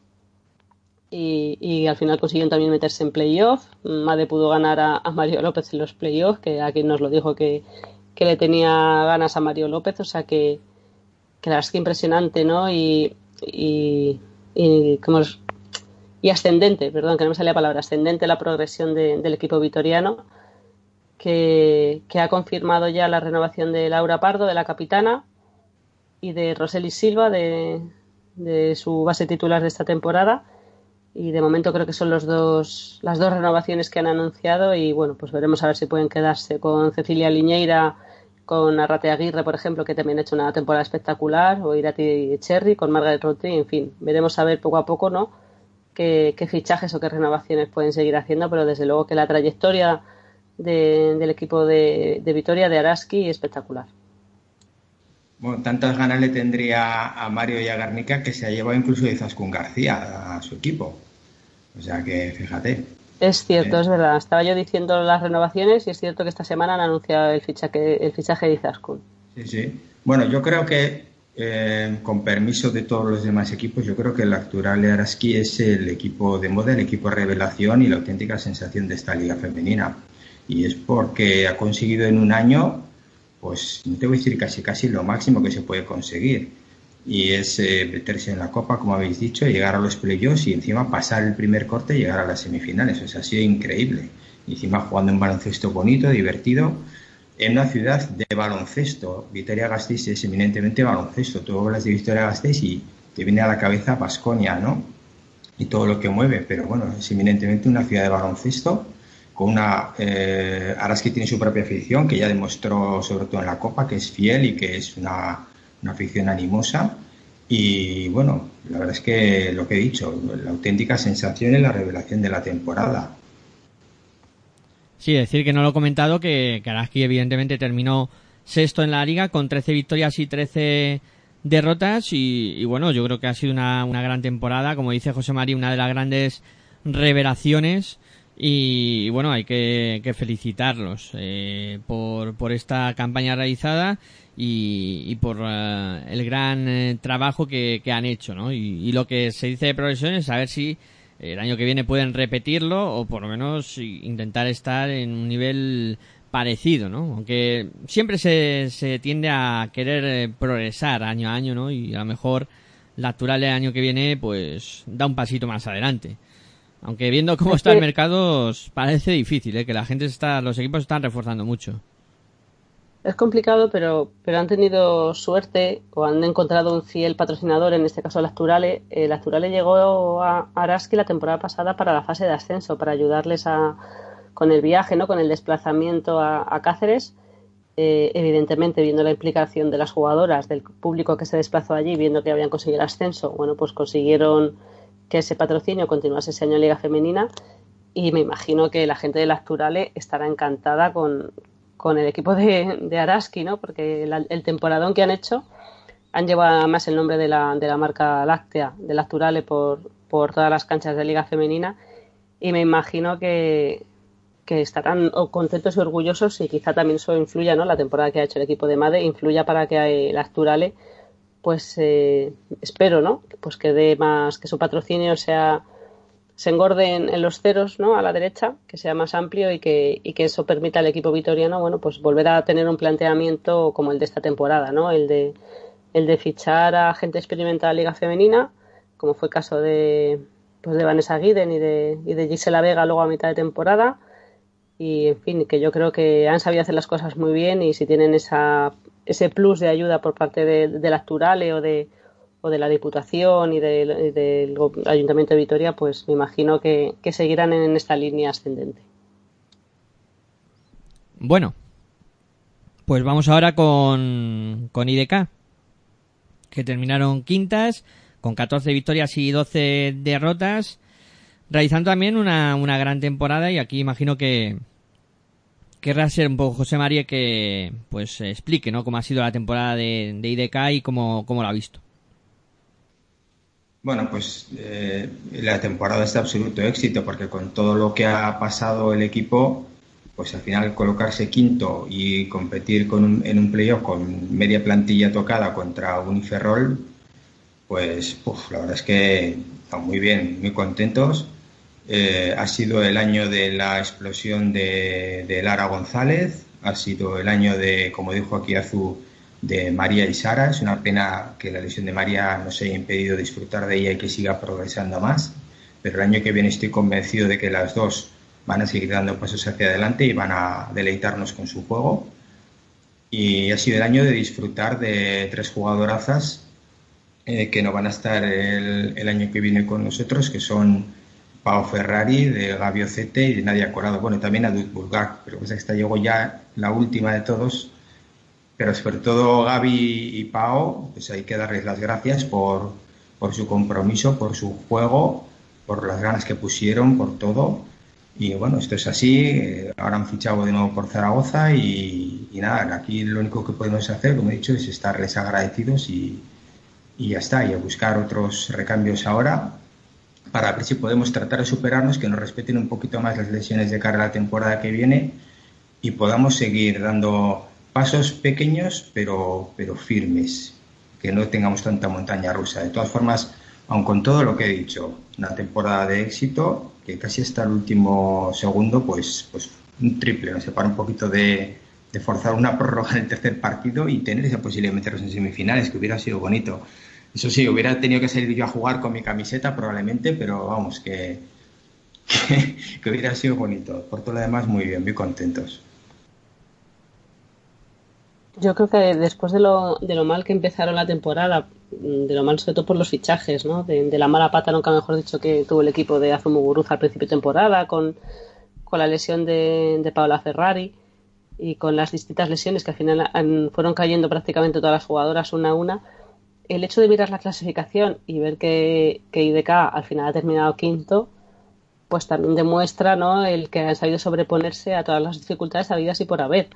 y, y, al final consiguieron también meterse en playoff Made pudo ganar a, Mario López en los playoffs que aquí nos lo dijo que, que le tenía ganas a Mario López o sea que, que la es que impresionante ¿no? y, y, y como y ascendente, perdón, que no me salía la palabra, ascendente la progresión de, del equipo vitoriano, que, que, ha confirmado ya la renovación de Laura Pardo, de la capitana, y de Roseli Silva, de, de su base titular de esta temporada. Y de momento creo que son los dos, las dos renovaciones que han anunciado y bueno, pues veremos a ver si pueden quedarse con Cecilia Liñeira, con Arrate Aguirre, por ejemplo, que también ha hecho una temporada espectacular, o Irati Cherry, con Margaret Rotti, en fin, veremos a ver poco a poco, ¿no? Qué, qué, fichajes o qué renovaciones pueden seguir haciendo, pero desde luego que la trayectoria de, del equipo de, de, Vitoria, de Araski, es espectacular. Bueno, tantas ganas le tendría a Mario y a Garnica que se ha llevado incluso de Zaskun García a su equipo. O sea que fíjate. Es cierto, eh. es verdad. Estaba yo diciendo las renovaciones y es cierto que esta semana han anunciado el fichaje, el fichaje de Izaskun. Sí, sí. Bueno, yo creo que eh, con permiso de todos los demás equipos, yo creo que el actual Araski es el equipo de moda, el equipo revelación y la auténtica sensación de esta liga femenina. Y es porque ha conseguido en un año, pues no te voy a decir casi casi lo máximo que se puede conseguir. Y es eh, meterse en la copa, como habéis dicho, llegar a los playoffs y encima pasar el primer corte y llegar a las semifinales. O sea, ha sido increíble. Encima jugando un baloncesto bonito, divertido en una ciudad de baloncesto. Vitoria Gasteiz es eminentemente baloncesto. Tú hablas de Vitoria Gasteiz y te viene a la cabeza Basconia, ¿no? Y todo lo que mueve, pero bueno, es eminentemente una ciudad de baloncesto con una eh, Araski tiene su propia afición que ya demostró sobre todo en la Copa que es fiel y que es una, una afición animosa y bueno, la verdad es que lo que he dicho, la auténtica sensación y la revelación de la temporada. Sí, decir que no lo he comentado, que Karaski evidentemente terminó sexto en la liga con 13 victorias y 13 derrotas y, bueno, yo creo que ha sido una, una, gran temporada, como dice José María, una de las grandes revelaciones y, bueno, hay que, que felicitarlos eh, por, por esta campaña realizada y, por eh, el gran eh, trabajo que, que han hecho, ¿no? Y, lo que se dice de progresión es a ver si el año que viene pueden repetirlo o por lo menos intentar estar en un nivel parecido, ¿no? Aunque siempre se, se tiende a querer eh, progresar año a año, ¿no? Y a lo mejor la actual del año que viene pues da un pasito más adelante. Aunque viendo cómo Es está el mercado parece difícil, ¿eh? Que la gente está, los equipos están reforzando mucho. Es complicado, pero, pero han tenido suerte o han encontrado un fiel patrocinador, en este caso el Acturale. El Acturale llegó a Araski la temporada pasada para la fase de ascenso, para ayudarles a, con el viaje, ¿no? con el desplazamiento a, Cáceres. Eh, evidentemente, viendo la implicación de las jugadoras, del público que se desplazó allí, viendo que habían conseguido ascenso, bueno, pues consiguieron que ese patrocinio continuase ese año en Liga Femenina y me imagino que la gente del Acturale estará encantada con, con el equipo de, de Araski, ¿no? Porque el, temporadón que han hecho han llevado más el nombre de la, de la marca láctea, del Acturale, por, por todas las canchas de Liga Femenina y me imagino que, que estarán contentos y orgullosos y quizá también eso influya, ¿no? La temporada que ha hecho el equipo de Made influya para que el Acturale pues eh, espero, ¿no? Pues que dé más, que su patrocinio sea se engorde en, los ceros, ¿no? A la derecha, que sea más amplio y que, y que eso permita al equipo vitoriano, bueno, pues volver a tener un planteamiento como el de esta temporada, ¿no? El de, el de fichar a gente experimentada en Liga Femenina, como fue el caso de, pues de Vanessa Guiden y de, y de Gisela Vega luego a mitad de temporada. Y, en fin, que yo creo que han sabido hacer las cosas muy bien y si tienen esa, ese plus de ayuda por parte de, del Acturale o de, o de la Diputación y del, Ayuntamiento de Vitoria, pues me imagino que, seguirán en esta línea ascendente. Bueno, pues vamos ahora con, con IDK, que terminaron quintas, con 14 victorias y 12 derrotas, realizando también una, una gran temporada y aquí imagino que querrá ser un poco José María que pues explique ¿no? cómo ha sido la temporada de, de IDK y cómo, cómo lo ha visto. Bueno, pues eh, la temporada es de absoluto éxito porque con todo lo que ha pasado el equipo, pues al final colocarse quinto y competir con un- en un playoff con media plantilla tocada contra Uniferrol, pues uf, la verdad es que están muy bien, muy contentos. Eh, ha sido el año de la explosión de, de Lara González, ha sido el año de, como dijo aquí Azu, de María y Sara. Es una pena que la lesión de María nos haya impedido disfrutar de ella y que siga progresando más. Pero el año que viene estoy convencido de que las dos van a seguir dando pasos hacia adelante y van a deleitarnos con su juego. Y ha sido el año de disfrutar de tres jugadorazas eh, que no van a estar el, el año que viene con nosotros, que son Pau Ferrari, de Gabio Cete y de Nadia Corado. Bueno, también a Dut Bulgak, pero pues esta llegó ya la última de todos. Pero sobre todo Gaby y Pau, pues hay que darles las gracias por, por su compromiso, por su juego, por las ganas que pusieron, por todo. Y bueno, esto es así. eh, Ahora han fichado de nuevo por Zaragoza y, y nada, aquí lo único que podemos hacer, como he dicho, es estarles agradecidos y, y ya está, y a buscar otros recambios ahora para ver si podemos tratar de superarnos, que nos respeten un poquito más las lesiones de cara a la temporada que viene y podamos seguir dando pasos pequeños pero, pero firmes, que no tengamos tanta montaña rusa. De todas formas, aun con todo lo que he dicho, una temporada de éxito, que casi hasta el último segundo, pues, pues un triple, nos separa un poquito de, forzar una prórroga en el tercer partido y tener esa posibilidad de meternos en semifinales, que hubiera sido bonito. Eso sí, hubiera tenido que salir yo a jugar con mi camiseta probablemente, pero vamos, que, que, [LAUGHS] que hubiera sido bonito. Por todo lo demás, muy bien, muy contentos. Yo creo que después de lo, de lo mal que empezaron la temporada, mm, de lo mal sobre todo por los fichajes, ¿no? De, de la mala pata, nunca mejor dicho, que tuvo el equipo de Azumuguruza al principio de temporada, con, la lesión de, de Paola Ferrari y con las distintas lesiones que al final fueron cayendo prácticamente todas las jugadoras una a una. El hecho de mirar la clasificación y ver que, que IDK al final ha terminado quinto, pues también demuestra ¿no? el que han sabido sobreponerse a todas las dificultades habidas y por haber.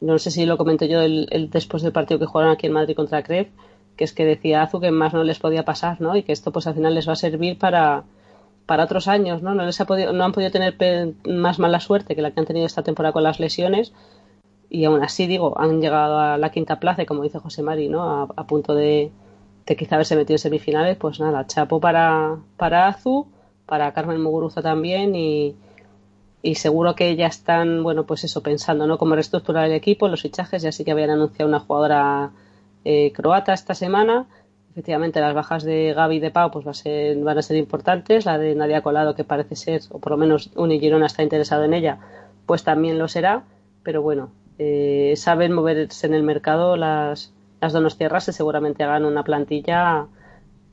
No sé si lo comenté yo el, después del partido que jugaron aquí en Madrid contra Cref, que es que decía Azu que más no les podía pasar, ¿no? Y que esto pues al final les va a servir para, para otros años, ¿no? No les ha podido, no han podido tener más mala suerte que la que han tenido esta temporada con las lesiones y aún así, digo, han llegado a la quinta plaza, como dice José Mari, ¿no? A, a punto de, de quizá haberse metido en semifinales, pues nada, chapo para, para Azu, para Carmen Muguruza también y, y seguro que ya están, bueno, pues eso, pensando, ¿no? Cómo reestructurar el equipo, los fichajes, ya sí que habían anunciado una jugadora eh, croata esta semana. Efectivamente, las bajas de Gaby y de Pau pues va a ser, van a ser importantes. La de Nadia Colado, que parece ser, o por lo menos Uni Girona está interesado en ella, pues también lo será. Pero bueno, eh, saben moverse en el mercado las, las donostiarras y seguramente hagan una plantilla,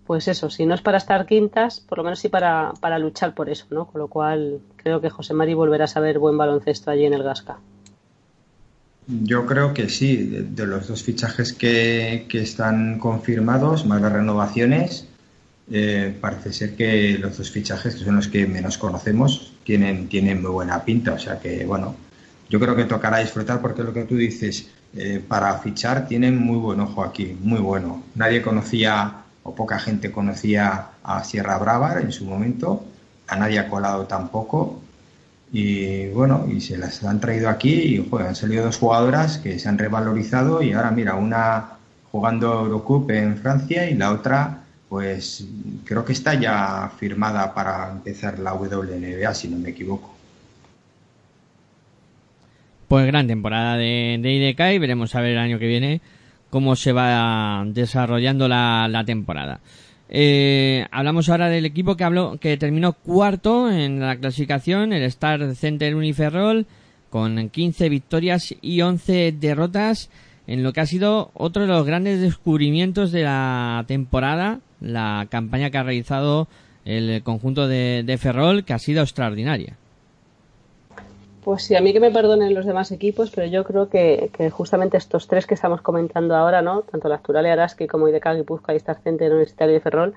pues eso, si no es para estar quintas, por lo menos sí para, para luchar por eso, ¿no? Con lo cual creo que José Mari volverá a saber buen baloncesto allí en el Gasca. Yo creo que sí, de, los dos fichajes que, que están confirmados, más las renovaciones, eh, parece ser que los dos fichajes, que son los que menos conocemos, tienen, tienen muy buena pinta. O sea que, bueno, yo creo que tocará disfrutar porque lo que tú dices, eh, para fichar tienen muy buen ojo aquí, muy bueno. Nadie conocía o poca gente conocía a Sierra Brava en su momento, a nadie ha colado tampoco. Y bueno, y se las han traído aquí y joder, han salido dos jugadoras que se han revalorizado y ahora mira, una jugando Eurocup en Francia y la otra pues creo que está ya firmada para empezar la WNBA si no me equivoco. Pues gran temporada de, de IDK y veremos a ver el año que viene cómo se va desarrollando la, la temporada. Eh, hablamos ahora del equipo que habló, que terminó cuarto en la clasificación, el Star Center Uniferrol, con 15 victorias y 11 derrotas, en lo que ha sido otro de los grandes descubrimientos de la temporada, la campaña que ha realizado el conjunto de, de Ferrol, que ha sido extraordinaria. Pues sí, a mí que me perdonen los demás equipos, pero yo creo que, justamente estos tres que estamos comentando ahora, ¿no? Tanto la Asturalia Araski como IDK Guipúzcoa y Star Center Universitario de Ferrol,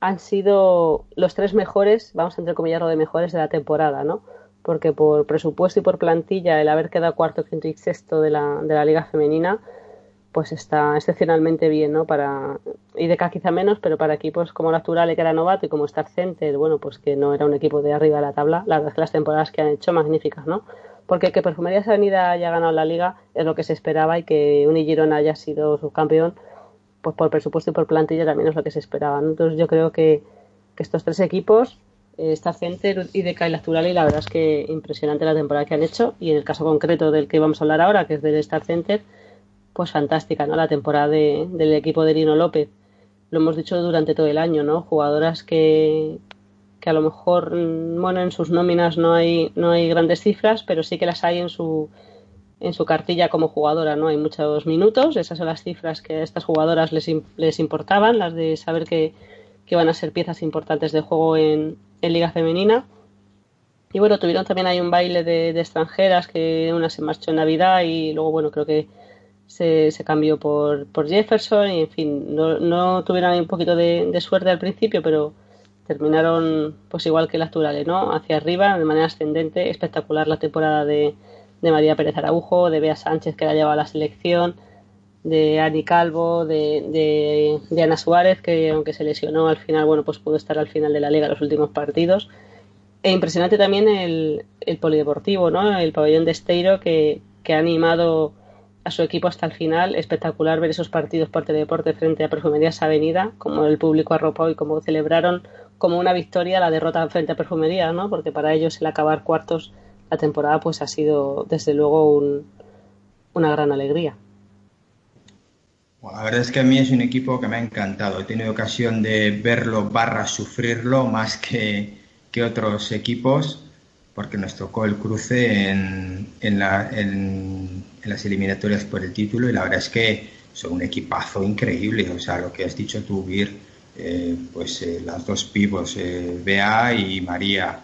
han sido los tres mejores, vamos a entrecomillarlo de mejores de la temporada, ¿no? Porque por presupuesto y por plantilla, el haber quedado cuarto, quinto y sexto de la, de la Liga Femenina, pues está excepcionalmente bien, ¿no? Para IDK quizá menos, pero para equipos como la Actual, que era novato, y como Star Center, bueno, pues que no era un equipo de arriba de la tabla, la verdad es que las temporadas que han hecho magníficas, ¿no? Porque que Perfumerías Avenida haya ganado la liga es lo que se esperaba y que Unigirona haya sido subcampeón, pues por presupuesto y por plantilla también es lo que se esperaba. Entonces yo creo que, estos tres equipos, eh, Star Center, IDK y la y la verdad es que impresionante la temporada que han hecho, y en el caso concreto del que vamos a hablar ahora, que es del Star Center, pues fantástica, ¿no? La temporada de, del equipo de Lino López. Lo hemos dicho durante todo el año, ¿no? Jugadoras que, que a lo mejor, mm, bueno, en sus nóminas no hay, no hay grandes cifras, pero sí que las hay en su, en su cartilla como jugadora, ¿no? Hay muchos minutos, esas son las cifras que a estas jugadoras les, les importaban, las de saber que, que van a ser piezas importantes de juego en, en Liga Femenina. Y bueno, tuvieron también ahí un baile de, de extranjeras, que una se marchó en Navidad y luego, bueno, creo que se, cambió por, por Jefferson y en fin, no, no tuvieron ahí un poquito de, suerte al principio, pero terminaron pues igual que las Turales, ¿no? Hacia arriba, de manera ascendente, espectacular la temporada de, de María Pérez Araujo, de Bea Sánchez que la lleva a la selección, de Ani Calvo, de, Ana Suárez, que aunque se lesionó al final, bueno, pues pudo estar al final de la liga los últimos partidos. E impresionante también el, el polideportivo, ¿no? El pabellón de Esteiro que ha animado a su equipo hasta el final. Espectacular ver esos partidos por Teledeporte frente a Perfumerías Avenida, como el público arropó y como celebraron como una victoria la derrota frente a Perfumería, ¿no? Porque para ellos el acabar cuartos la temporada pues ha sido desde luego un, una gran alegría. La verdad es que a mí es un equipo que me ha encantado. He tenido ocasión de verlo barra sufrirlo más que, que otros equipos porque nos tocó el cruce en, en, la, en, las eliminatorias por el título y la verdad es que son un equipazo increíble. O sea, lo que has dicho tú, Vir, eh, pues eh, las dos pivos, eh, Bea y María.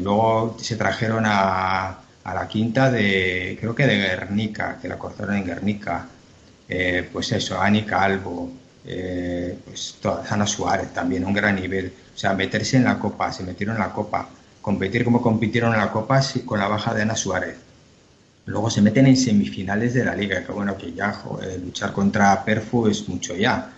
luego se trajeron a, a, la quinta de, creo que de Guernica, que la cortaron en Guernica. pues eso, Ani Calvo, pues todas, Ana Suárez también, un gran nivel. O sea, meterse en la copa, se metieron en la copa competir como compitieron en la Copa con la baja de Ana Suárez. Luego se meten en semifinales de la Liga, que bueno, que ya joder, luchar contra Perfu es mucho ya.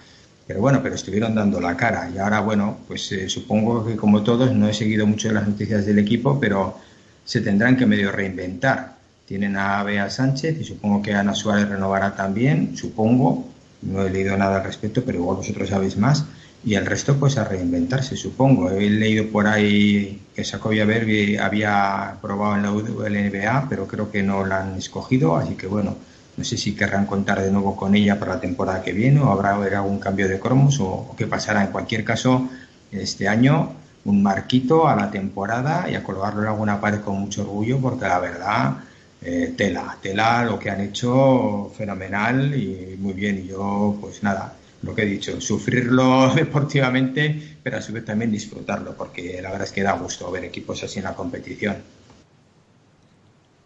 Pero bueno, pero estuvieron dando la cara. Y ahora, bueno, pues eh, supongo que como todos, no he seguido mucho las noticias del equipo, pero se tendrán que medio reinventar. tienen a Bea Sánchez y supongo que Ana Suárez renovará también, supongo, no he leído nada al respecto, pero igual vosotros sabéis más. Y el resto, pues a reinventarse, supongo. He leído por ahí que Sacovia Verbi había probado en la WNBA, pero creo que no la han escogido, así que bueno, no sé si querrán contar de nuevo con ella para la temporada que viene o habrá algún cambio de cromos o, o qué pasará. En cualquier caso, este año un marquito a la temporada y a colgarlo en alguna pared con mucho orgullo porque la verdad, eh, tela, tela lo que han hecho fenomenal y muy bien. Y yo, pues nada, lo que he dicho, sufrirlo [LAUGHS] deportivamente, pero a su vez también disfrutarlo porque la verdad es que da gusto ver equipos así en la competición.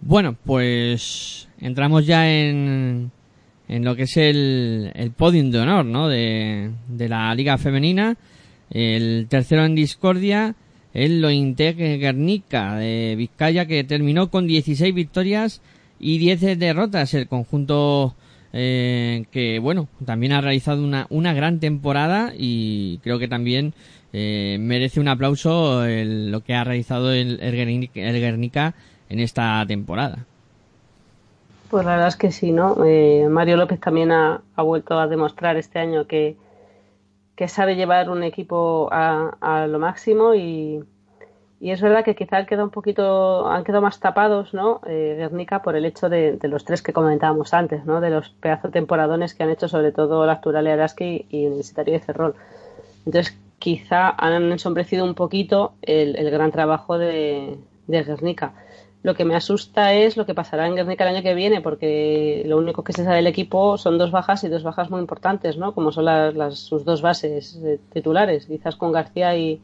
Bueno, pues entramos ya en, en lo que es el, el podium de honor, ¿no? De, de la Liga Femenina. El tercero en discordia, el Lointec Guernica de Vizcaya, que terminó con 16 victorias y 10 derrotas. El conjunto eh, que, bueno, también ha realizado una, una gran temporada y creo que también eh, merece un aplauso el- lo que ha realizado el, el Guernica- en esta temporada. Pues la verdad es que sí, ¿no? Eh, Mario López también ha, ha vuelto a demostrar este año que, que sabe llevar un equipo a, a lo máximo y, y es verdad que quizá han quedado un poquito, han quedado más tapados, ¿no? Eh, Guernica por el hecho de, de los tres que comentábamos antes, ¿no? De los pedazos temporadones que han hecho sobre todo la Asturalia Araski y Universitario de Ferrol. Entonces quizá han ensombrecido un poquito el, el gran trabajo de, de Guernica. Lo que me asusta es lo que pasará en Guernica el año que viene, porque lo único que se sabe del equipo son dos bajas y dos bajas muy importantes, ¿no? Como son las, las- sus dos bases eh, titulares, quizás con García y,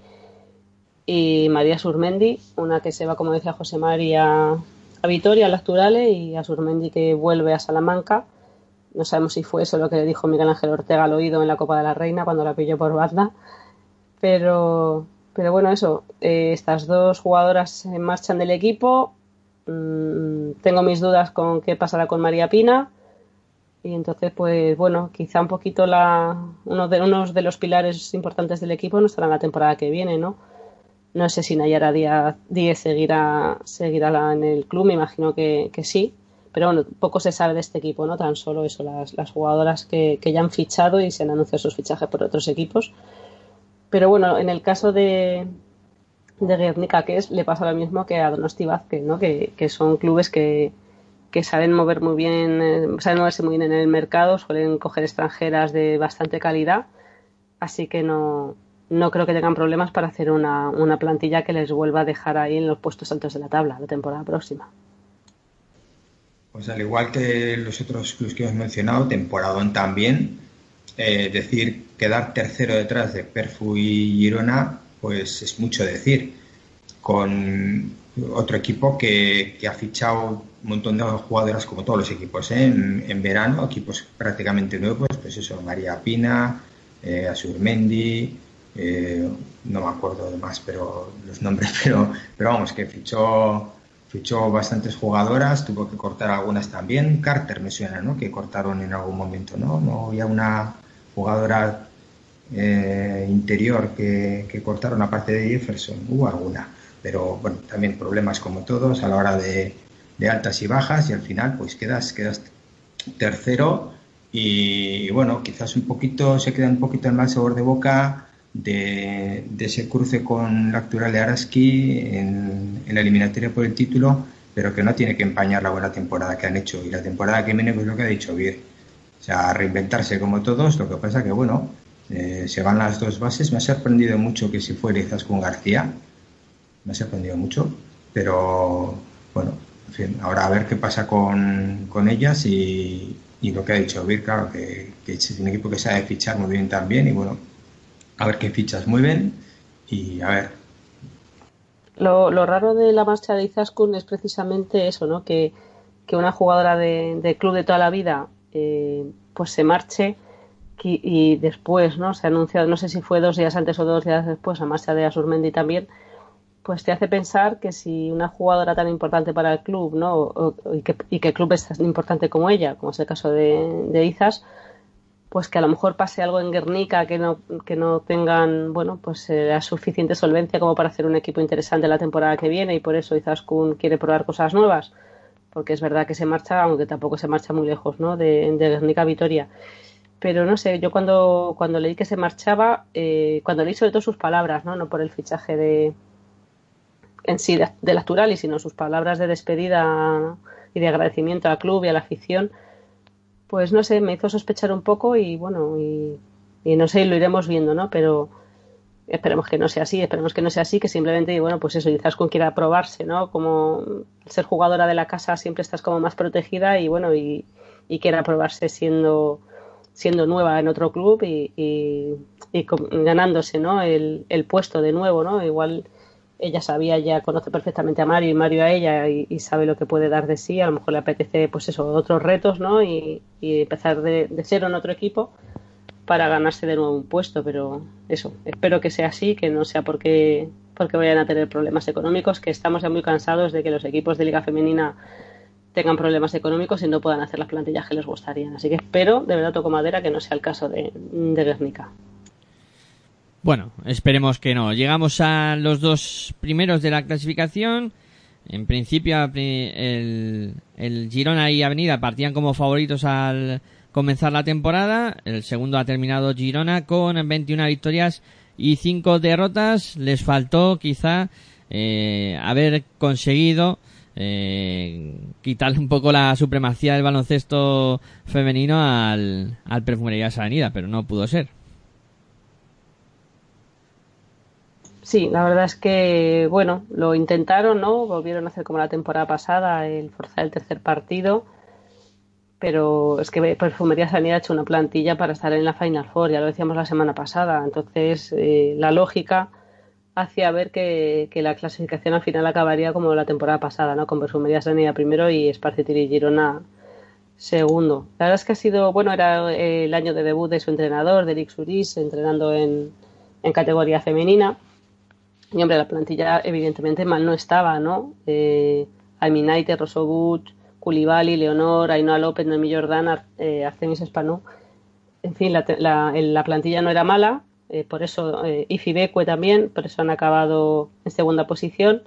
y María Surmendi, una que se va, como decía José María, a Vitoria, a la Acturale, y a Surmendi que vuelve a Salamanca. No sabemos si fue eso lo que le dijo Miguel Ángel Ortega al oído en la Copa de la Reina cuando la pilló por banda. Pero, pero bueno, eso, eh, estas dos jugadoras en marchan del equipo. Mm, tengo mis dudas con qué pasará con María Pina. Y entonces, pues bueno, quizá un poquito la, uno de, unos de los pilares importantes del equipo no estará en la temporada que viene, ¿no? No sé si Nayara Díaz, Díez seguirá, en el club, me imagino que, sí. Pero bueno, poco se sabe de este equipo, ¿no? Tan solo eso, las, jugadoras que, ya han fichado y se han anunciado sus fichajes por otros equipos. Pero bueno, en el caso de, de Guernica, que es, le pasa lo mismo que a Donosti Vázquez, ¿no? Que, que son clubes que, que saben mover muy bien, eh, saben moverse muy bien en el mercado, suelen coger extranjeras de bastante calidad, así que no, no creo que tengan problemas para hacer una, una plantilla que les vuelva a dejar ahí en los puestos altos de la tabla la temporada próxima. Pues al igual que los otros clubes que hemos mencionado, temporadón también, eh, decir quedar tercero detrás de Perfu y Girona, pues es mucho decir. Con otro equipo que, que ha fichado un montón de jugadoras, como todos los equipos, ¿eh? en, en verano, equipos prácticamente nuevos, pues eso, María Pina, eh, Asurmendi, eh, no me acuerdo de más, pero los nombres, [LAUGHS] pero, pero vamos, que fichó fichó bastantes jugadoras, tuvo que cortar algunas también. Carter me suena, ¿no? Que cortaron en algún momento, ¿no? No había una jugadora eh, interior que, que cortaron aparte de Jefferson, hubo alguna, pero bueno, también problemas como todos a la hora de, altas y bajas y al final pues quedas, quedas tercero y bueno, quizás un poquito, se queda un poquito el mal sabor de boca de, de ese cruce con la actual de Araski en, la eliminatoria por el título, pero que no tiene que empañar la buena temporada que han hecho. Y la temporada que viene, pues lo que ha dicho Vir, o sea, reinventarse como todos, lo que pasa que, bueno, eh, se van las dos bases. Me ha sorprendido mucho que si fuera quizás con García, me ha sorprendido mucho, pero bueno, en fin, ahora a ver qué pasa con, con ellas y, y lo que ha dicho Vir, claro, que, que es un equipo que sabe fichar muy bien también y bueno, a ver qué fichas mueven y a ver. Lo, raro de la marcha de Izaskun es precisamente eso, ¿no? Que, una jugadora de, club de toda la vida eh, pues se marche y, después, ¿no? Se ha anunciado, no sé si fue dos días antes o dos días después, la marcha de Asurmendi también, pues te hace pensar que si una jugadora tan importante para el club, ¿no? O- o- y, que, y que el club es tan importante como ella, como es el caso de, de Izas, pues que a lo mejor pase algo en Guernica que no, que no tengan, bueno, pues eh, la suficiente solvencia como para hacer un equipo interesante la temporada que viene y por eso Izaskun quiere probar cosas nuevas. porque es verdad que se marcha, aunque tampoco se marcha muy lejos, ¿no? De, de Guernica a Vitoria. Pero no sé, yo cuando, cuando leí que se marchaba, eh, cuando leí sobre todo sus palabras, ¿no? No por el fichaje de en sí de, del Acturali, sino sus palabras de despedida y de agradecimiento al club y a la afición, pues no sé, me hizo sospechar un poco y bueno, y, no sé, lo iremos viendo, ¿no? Pero esperemos que no sea así, esperemos que no sea así, que simplemente, bueno, pues eso, quizás con quiera probarse, ¿no? Como ser jugadora de la casa siempre estás como más protegida y bueno, y, y quiera probarse siendo siendo nueva en otro club y, y, y ganándose, ¿no? El, el puesto de nuevo, ¿no? Igual ella sabía, ya conoce perfectamente a Mario y Mario a ella y, sabe lo que puede dar de sí, a lo mejor le apetece, pues eso, otros retos, ¿no? Y, y empezar de, de cero en otro equipo para ganarse de nuevo un puesto, pero eso, espero que sea así, que no sea porque, porque vayan a tener problemas económicos, que estamos ya muy cansados de que los equipos de Liga Femenina tengan problemas económicos y no puedan hacer las plantillas que les gustarían. Así que espero, de verdad toco madera, que no sea el caso de, de Guernica. Bueno, esperemos que no. Llegamos a los dos primeros de la clasificación. En principio, el, el Girona y Avenida partían como favoritos al comenzar la temporada. El segundo ha terminado Girona con 21 victorias y 5 derrotas. Les faltó quizá eh, haber conseguido eh, quitarle un poco la supremacía del baloncesto femenino al, al Perfumerías Avenida, pero no pudo ser. Sí, la verdad es que, bueno, lo intentaron, ¿no? Volvieron a hacer como la temporada pasada, el forzar el tercer partido, pero es que Perfumería Sanidad ha hecho una plantilla para estar en la Final Four, ya lo decíamos la semana pasada, entonces eh, la lógica hacía ver que, que la clasificación al final acabaría como la temporada pasada, ¿no? Con Perfumería Sanidad primero y Esparcitir y Girona segundo. La verdad es que ha sido, bueno, era eh, el año de debut de su entrenador, de Suris, entrenando en, en categoría femenina. Y hombre, la plantilla evidentemente mal no estaba, ¿no? Eh, Alminaite, Rosobuch, Culibali, Leonor, Ainhoa López, Noemí Jordán, Ar- eh, Artemis Espanú. En fin, la, la- la plantilla no era mala, eh, por eso, eh, y Fibecue también, por eso han acabado en segunda posición.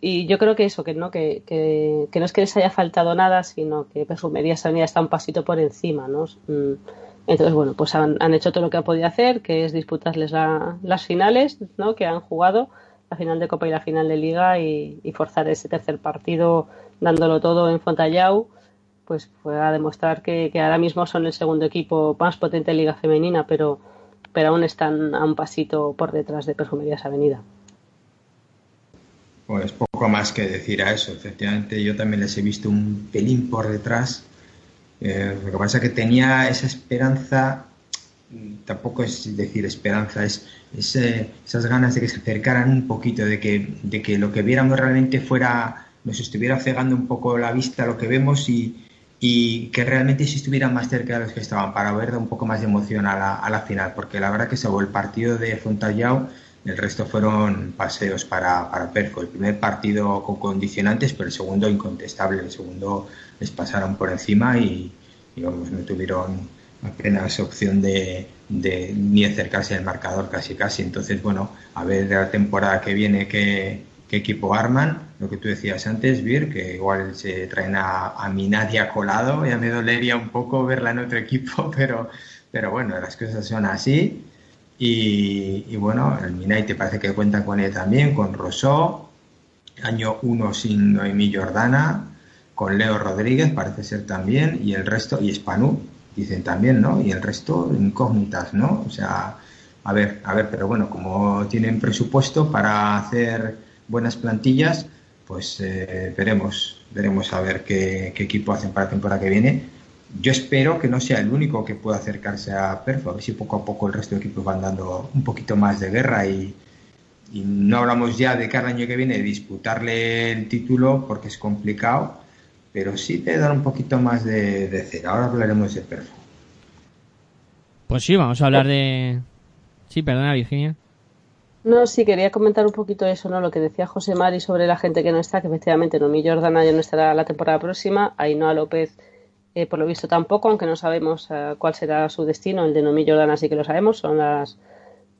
Y yo creo que eso, que no, que, que, que no es que les haya faltado nada, sino que Perfumería Sanidad está un pasito por encima, ¿no? Mm, Entonces, bueno, pues han, han hecho todo lo que han podido hacer, que es disputarles la- las finales, ¿no? Que han jugado, la final de Copa y la final de Liga, y, forzar ese tercer partido dándolo todo en Fontallau, pues fue a demostrar que, que ahora mismo son el segundo equipo más potente de Liga Femenina, pero, pero aún están a un pasito por detrás de Perfumerías Avenida. Pues poco más que decir a eso. Efectivamente, yo también les he visto un pelín por detrás. Eh, lo que pasa es que tenía esa esperanza, tampoco es decir esperanza, es, es, eh, esas ganas de que se acercaran un poquito, de que, de que lo que viéramos realmente fuera, nos estuviera cegando un poco la vista lo que vemos y, y que realmente sí estuvieran más cerca de los que estaban para ver un poco más de emoción a la, final, porque la verdad que salvo el partido de Fontallao, el resto fueron paseos para, para Perfo. El primer partido con condicionantes, pero el segundo incontestable. El segundo les pasaron por encima y, y, vamos, no tuvieron apenas opción de, de ni acercarse al marcador casi casi. Entonces, bueno, a ver la temporada que viene qué, qué equipo arman. Lo que tú decías antes, Vir, que igual se traen a, a mi Nadia colado. Ya me dolería un poco verla en otro equipo, [LAUGHS] pero, pero bueno, las cosas son así. Y, bueno, el Minaite parece que cuenta con él también, con Rosó, año 1 sin Noemí Jordana, con Leo Rodríguez parece ser también, y el resto, y Spanú, dicen también, ¿no? Y el resto incógnitas, ¿no? O sea, a ver, a ver, pero bueno, como tienen presupuesto para hacer buenas plantillas, pues eh, veremos, veremos a ver qué, qué equipo hacen para la temporada que viene yo espero que no sea el único que pueda acercarse a Perfo, a ver si poco a poco el resto de equipos van dando un poquito más de guerra y, y no hablamos ya de cada año que viene de disputarle el título porque es complicado, pero sí de dar un poquito más de, de cera. Ahora hablaremos de Perfo. Pues sí, vamos a hablar de... Sí, perdona, Virginia. No, sí, quería comentar un poquito eso, ¿no? Lo que decía José Mari sobre la gente que no está, que efectivamente Nomi Jordana ya no estará la temporada próxima, Ainhoa López, eh, por lo visto tampoco, aunque no sabemos eh, cuál será su destino, el de Nomi Jordana sí que lo sabemos, son las,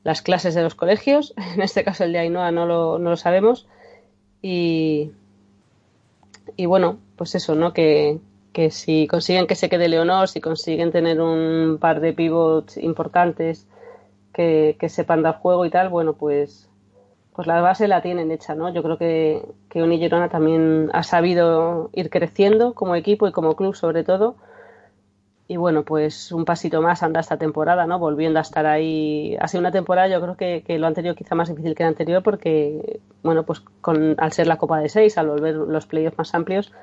las clases de los colegios, [LAUGHS] en este caso el de Ainhoa no lo, no lo sabemos, y, y bueno, pues eso, ¿no? Que, que si consiguen que se quede Leonor, si consiguen tener un par de pivots importantes que, que sepan dar juego y tal, bueno, pues, pues la base la tienen hecha, ¿no? Yo creo que, que Uni también ha sabido ir creciendo como equipo y como club sobre todo. Y bueno, pues un pasito más anda esta temporada, ¿no? Volviendo a estar ahí. Ha sido una temporada, yo creo que, que lo anterior quizá más difícil que la anterior porque, bueno, pues con, al ser la Copa de Seis, al volver los playoffs más amplios,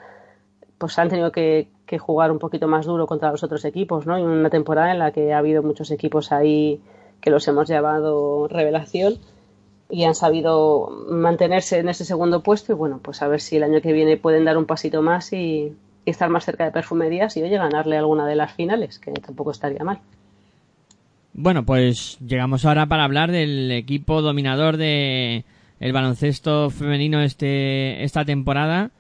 pues han tenido que, que jugar un poquito más duro contra los otros equipos, ¿no? Y una temporada en la que ha habido muchos equipos ahí que los hemos llamado revelación y han sabido mantenerse en ese segundo puesto y bueno, pues a ver si el año que viene pueden dar un pasito más y, estar más cerca de perfumerías y oye, ganarle alguna de las finales, que tampoco estaría mal. Bueno, pues llegamos ahora para hablar del equipo dominador de el baloncesto femenino este esta temporada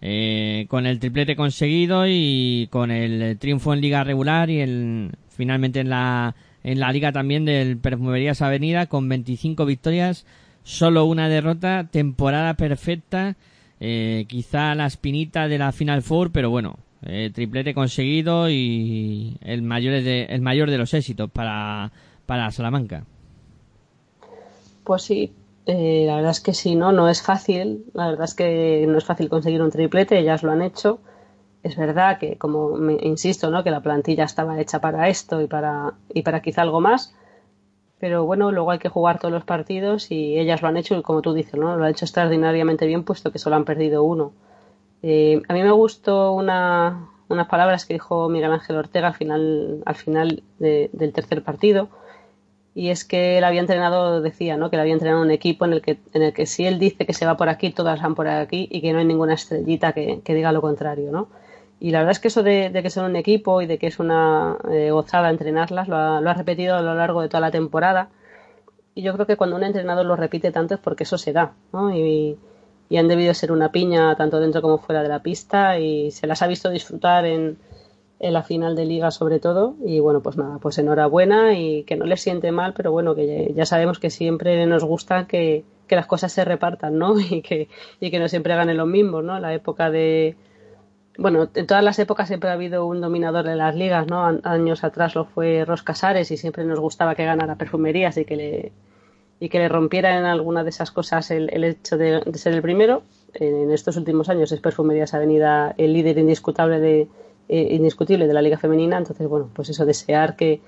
eh, con el triplete conseguido y con el triunfo en liga regular y el finalmente en la en la liga también del Perfumerías Avenida con 25 victorias, solo una derrota, temporada perfecta, eh, quizá la espinita de la Final Four, pero bueno, eh, triplete conseguido y el mayor de, el mayor de los éxitos para, para Salamanca. Pues sí, eh, la verdad es que sí, ¿no? No es fácil, la verdad es que no es fácil conseguir un triplete, ellas lo han hecho. Es verdad que, como me, insisto, ¿no? Que la plantilla estaba hecha para esto y para, y para quizá algo más. Pero bueno, luego hay que jugar todos los partidos y ellas lo han hecho y como tú dices, ¿no? Lo han hecho extraordinariamente bien puesto que solo han perdido uno. Eh, a mí me gustó una, unas palabras que dijo Miguel Ángel Ortega al final, al final de- del tercer partido y es que él había entrenado, decía, ¿no? Que él había entrenado un equipo en el que, en el que si él dice que se va por aquí, todas van por aquí y que no hay ninguna estrellita que, que diga lo contrario, ¿no? Y la verdad es que eso de, que son un equipo y de que es una eh, gozada entrenarlas, lo ha, lo ha repetido a lo largo de toda la temporada. Y yo creo que cuando un entrenador lo repite tanto es porque eso se da, ¿no? Y, han debido ser una piña tanto dentro como fuera de la pista y se las ha visto disfrutar en, en la final de liga sobre todo y bueno pues nada pues enhorabuena y que no les siente mal pero bueno que ya, sabemos que siempre nos gusta que, que las cosas se repartan no [LAUGHS] y que y que no siempre ganen los mismos no la época de bueno en todas las épocas siempre ha habido un dominador de las ligas no años atrás lo fue Ros Casares y siempre nos gustaba que ganara perfumerías y que le y que le rompiera en alguna de esas cosas el, el hecho de, ser el primero. En estos últimos años es Perfumerías Avenida el líder indiscutable de, eh, indiscutible de la Liga Femenina. Entonces, bueno, pues eso, desear que,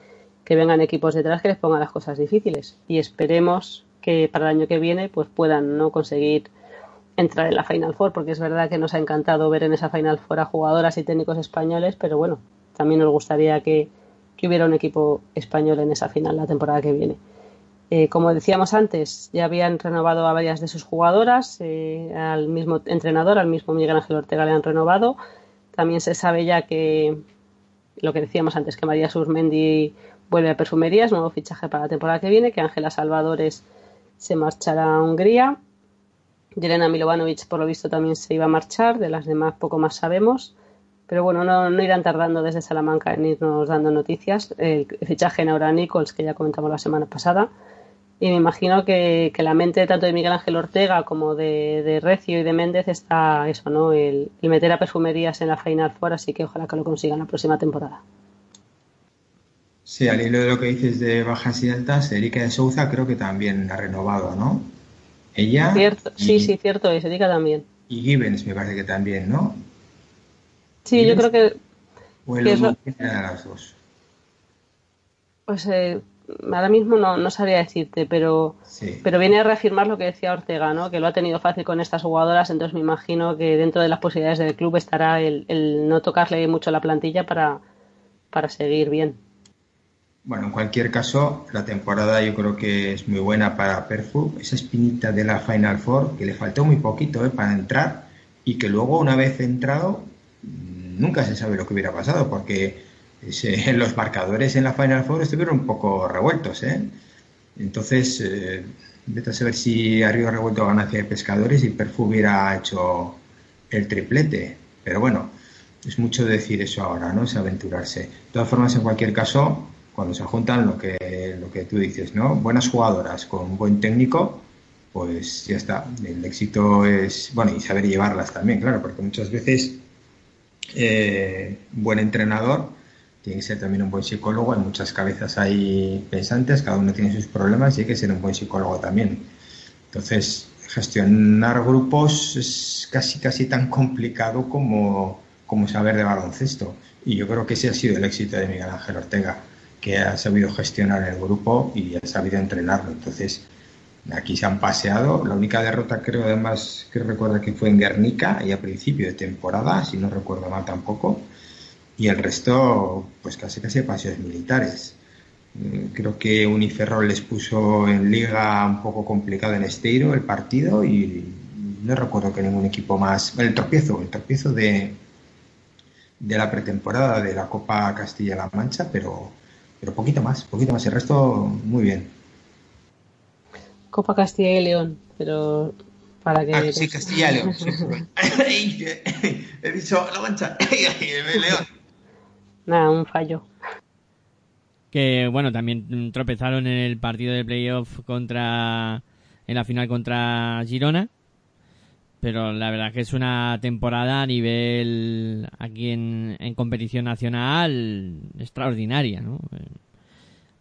que vengan equipos detrás que les pongan las cosas difíciles. Y esperemos que para el año que viene pues puedan no conseguir entrar en la Final Four, porque es verdad que nos ha encantado ver en esa Final Four a jugadoras y técnicos españoles, pero bueno, también nos gustaría que, hubiera un equipo español en esa final la temporada que viene. Eh, como decíamos antes, ya habían renovado a varias de sus jugadoras, eh, al mismo entrenador, al mismo Miguel Ángel Ortega le han renovado. También se sabe ya que lo que decíamos antes, que María Surmendi vuelve a Perfumerías, nuevo fichaje para la temporada que viene, que Ángela Salvadores se marchará a Hungría. Yelena Milovanovic, por lo visto, también se iba a marchar, de las demás poco más sabemos. Pero bueno, no, no irán tardando desde Salamanca en irnos dando noticias. El fichaje en Aura Nichols, que ya comentamos la semana pasada. Y me imagino que, que la mente tanto de Miguel Ángel Ortega como de, de Recio y de Méndez está eso, ¿no? El, el meter a perfumerías en la Final Four, así que ojalá que lo consigan la próxima temporada. Sí, al hilo de lo que dices de bajas y altas, Erika de Souza creo que también ha renovado, ¿no? Ella Cierto, y, sí, sí, cierto, y se diga también. y Gibbons me parece que también, ¿no? Sí, yo creo que O el ¿Qué es lo- era de las dos. pues eh, ahora mismo no, no sabría decirte, pero, Sí. pero viene a reafirmar lo que decía Ortega, ¿no? Que lo ha tenido fácil con estas jugadoras, entonces me imagino que dentro de las posibilidades del club estará el, el no tocarle mucho la plantilla para, para seguir bien. Bueno, en cualquier caso, la temporada yo creo que es muy buena para Perfu. Esa espinita de la Final Four, que le faltó muy poquito ¿eh? para entrar y que luego, una vez entrado, nunca se sabe lo que hubiera pasado, porque [LAUGHS] los marcadores en la Final Four estuvieron un poco revueltos. ¿eh? Entonces, eh, vete a saber si Río revuelto ganancia de pescadores y Perfu hubiera hecho el triplete. Pero bueno, es mucho decir eso ahora, ¿no? Es aventurarse. De todas formas, en cualquier caso, cuando se juntan lo que, lo que tú dices, ¿no? Buenas jugadoras con buen técnico, pues ya está. El éxito es, bueno, y saber llevarlas también, claro, porque muchas veces eh, un buen entrenador tiene que ser también un buen psicólogo. Hay muchas cabezas ahí pensantes, cada uno tiene sus problemas y hay que ser un buen psicólogo también. Entonces, gestionar grupos es casi casi tan complicado como, como saber de baloncesto. Y yo creo que ese ha sido el éxito de Miguel Ángel Ortega, que ha sabido gestionar el grupo y ha sabido entrenarlo. Entonces, aquí se han paseado. La única derrota creo además que recuerdo que fue en Guernica y a principio de temporada, si no recuerdo mal tampoco. Y el resto, pues casi casi paseos militares. Mm, Creo que Uniferrol les puso en liga un poco complicado en Esteiro el partido y no recuerdo que ningún equipo más. El tropiezo, el tropiezo de, de la pretemporada de la Copa Castilla-La Mancha, pero, pero poquito más, poquito más. El resto, muy bien. Copa Castilla y León, pero para que... Ah, sí, Castilla y León. sí. [LAUGHS] [LAUGHS] He dicho La Mancha. [LAUGHS] León. Nada, un fallo. que bueno también tropezaron en el partido de playoff contra en la final contra Girona pero la verdad que es una temporada a nivel aquí en, en competición nacional extraordinaria ¿no?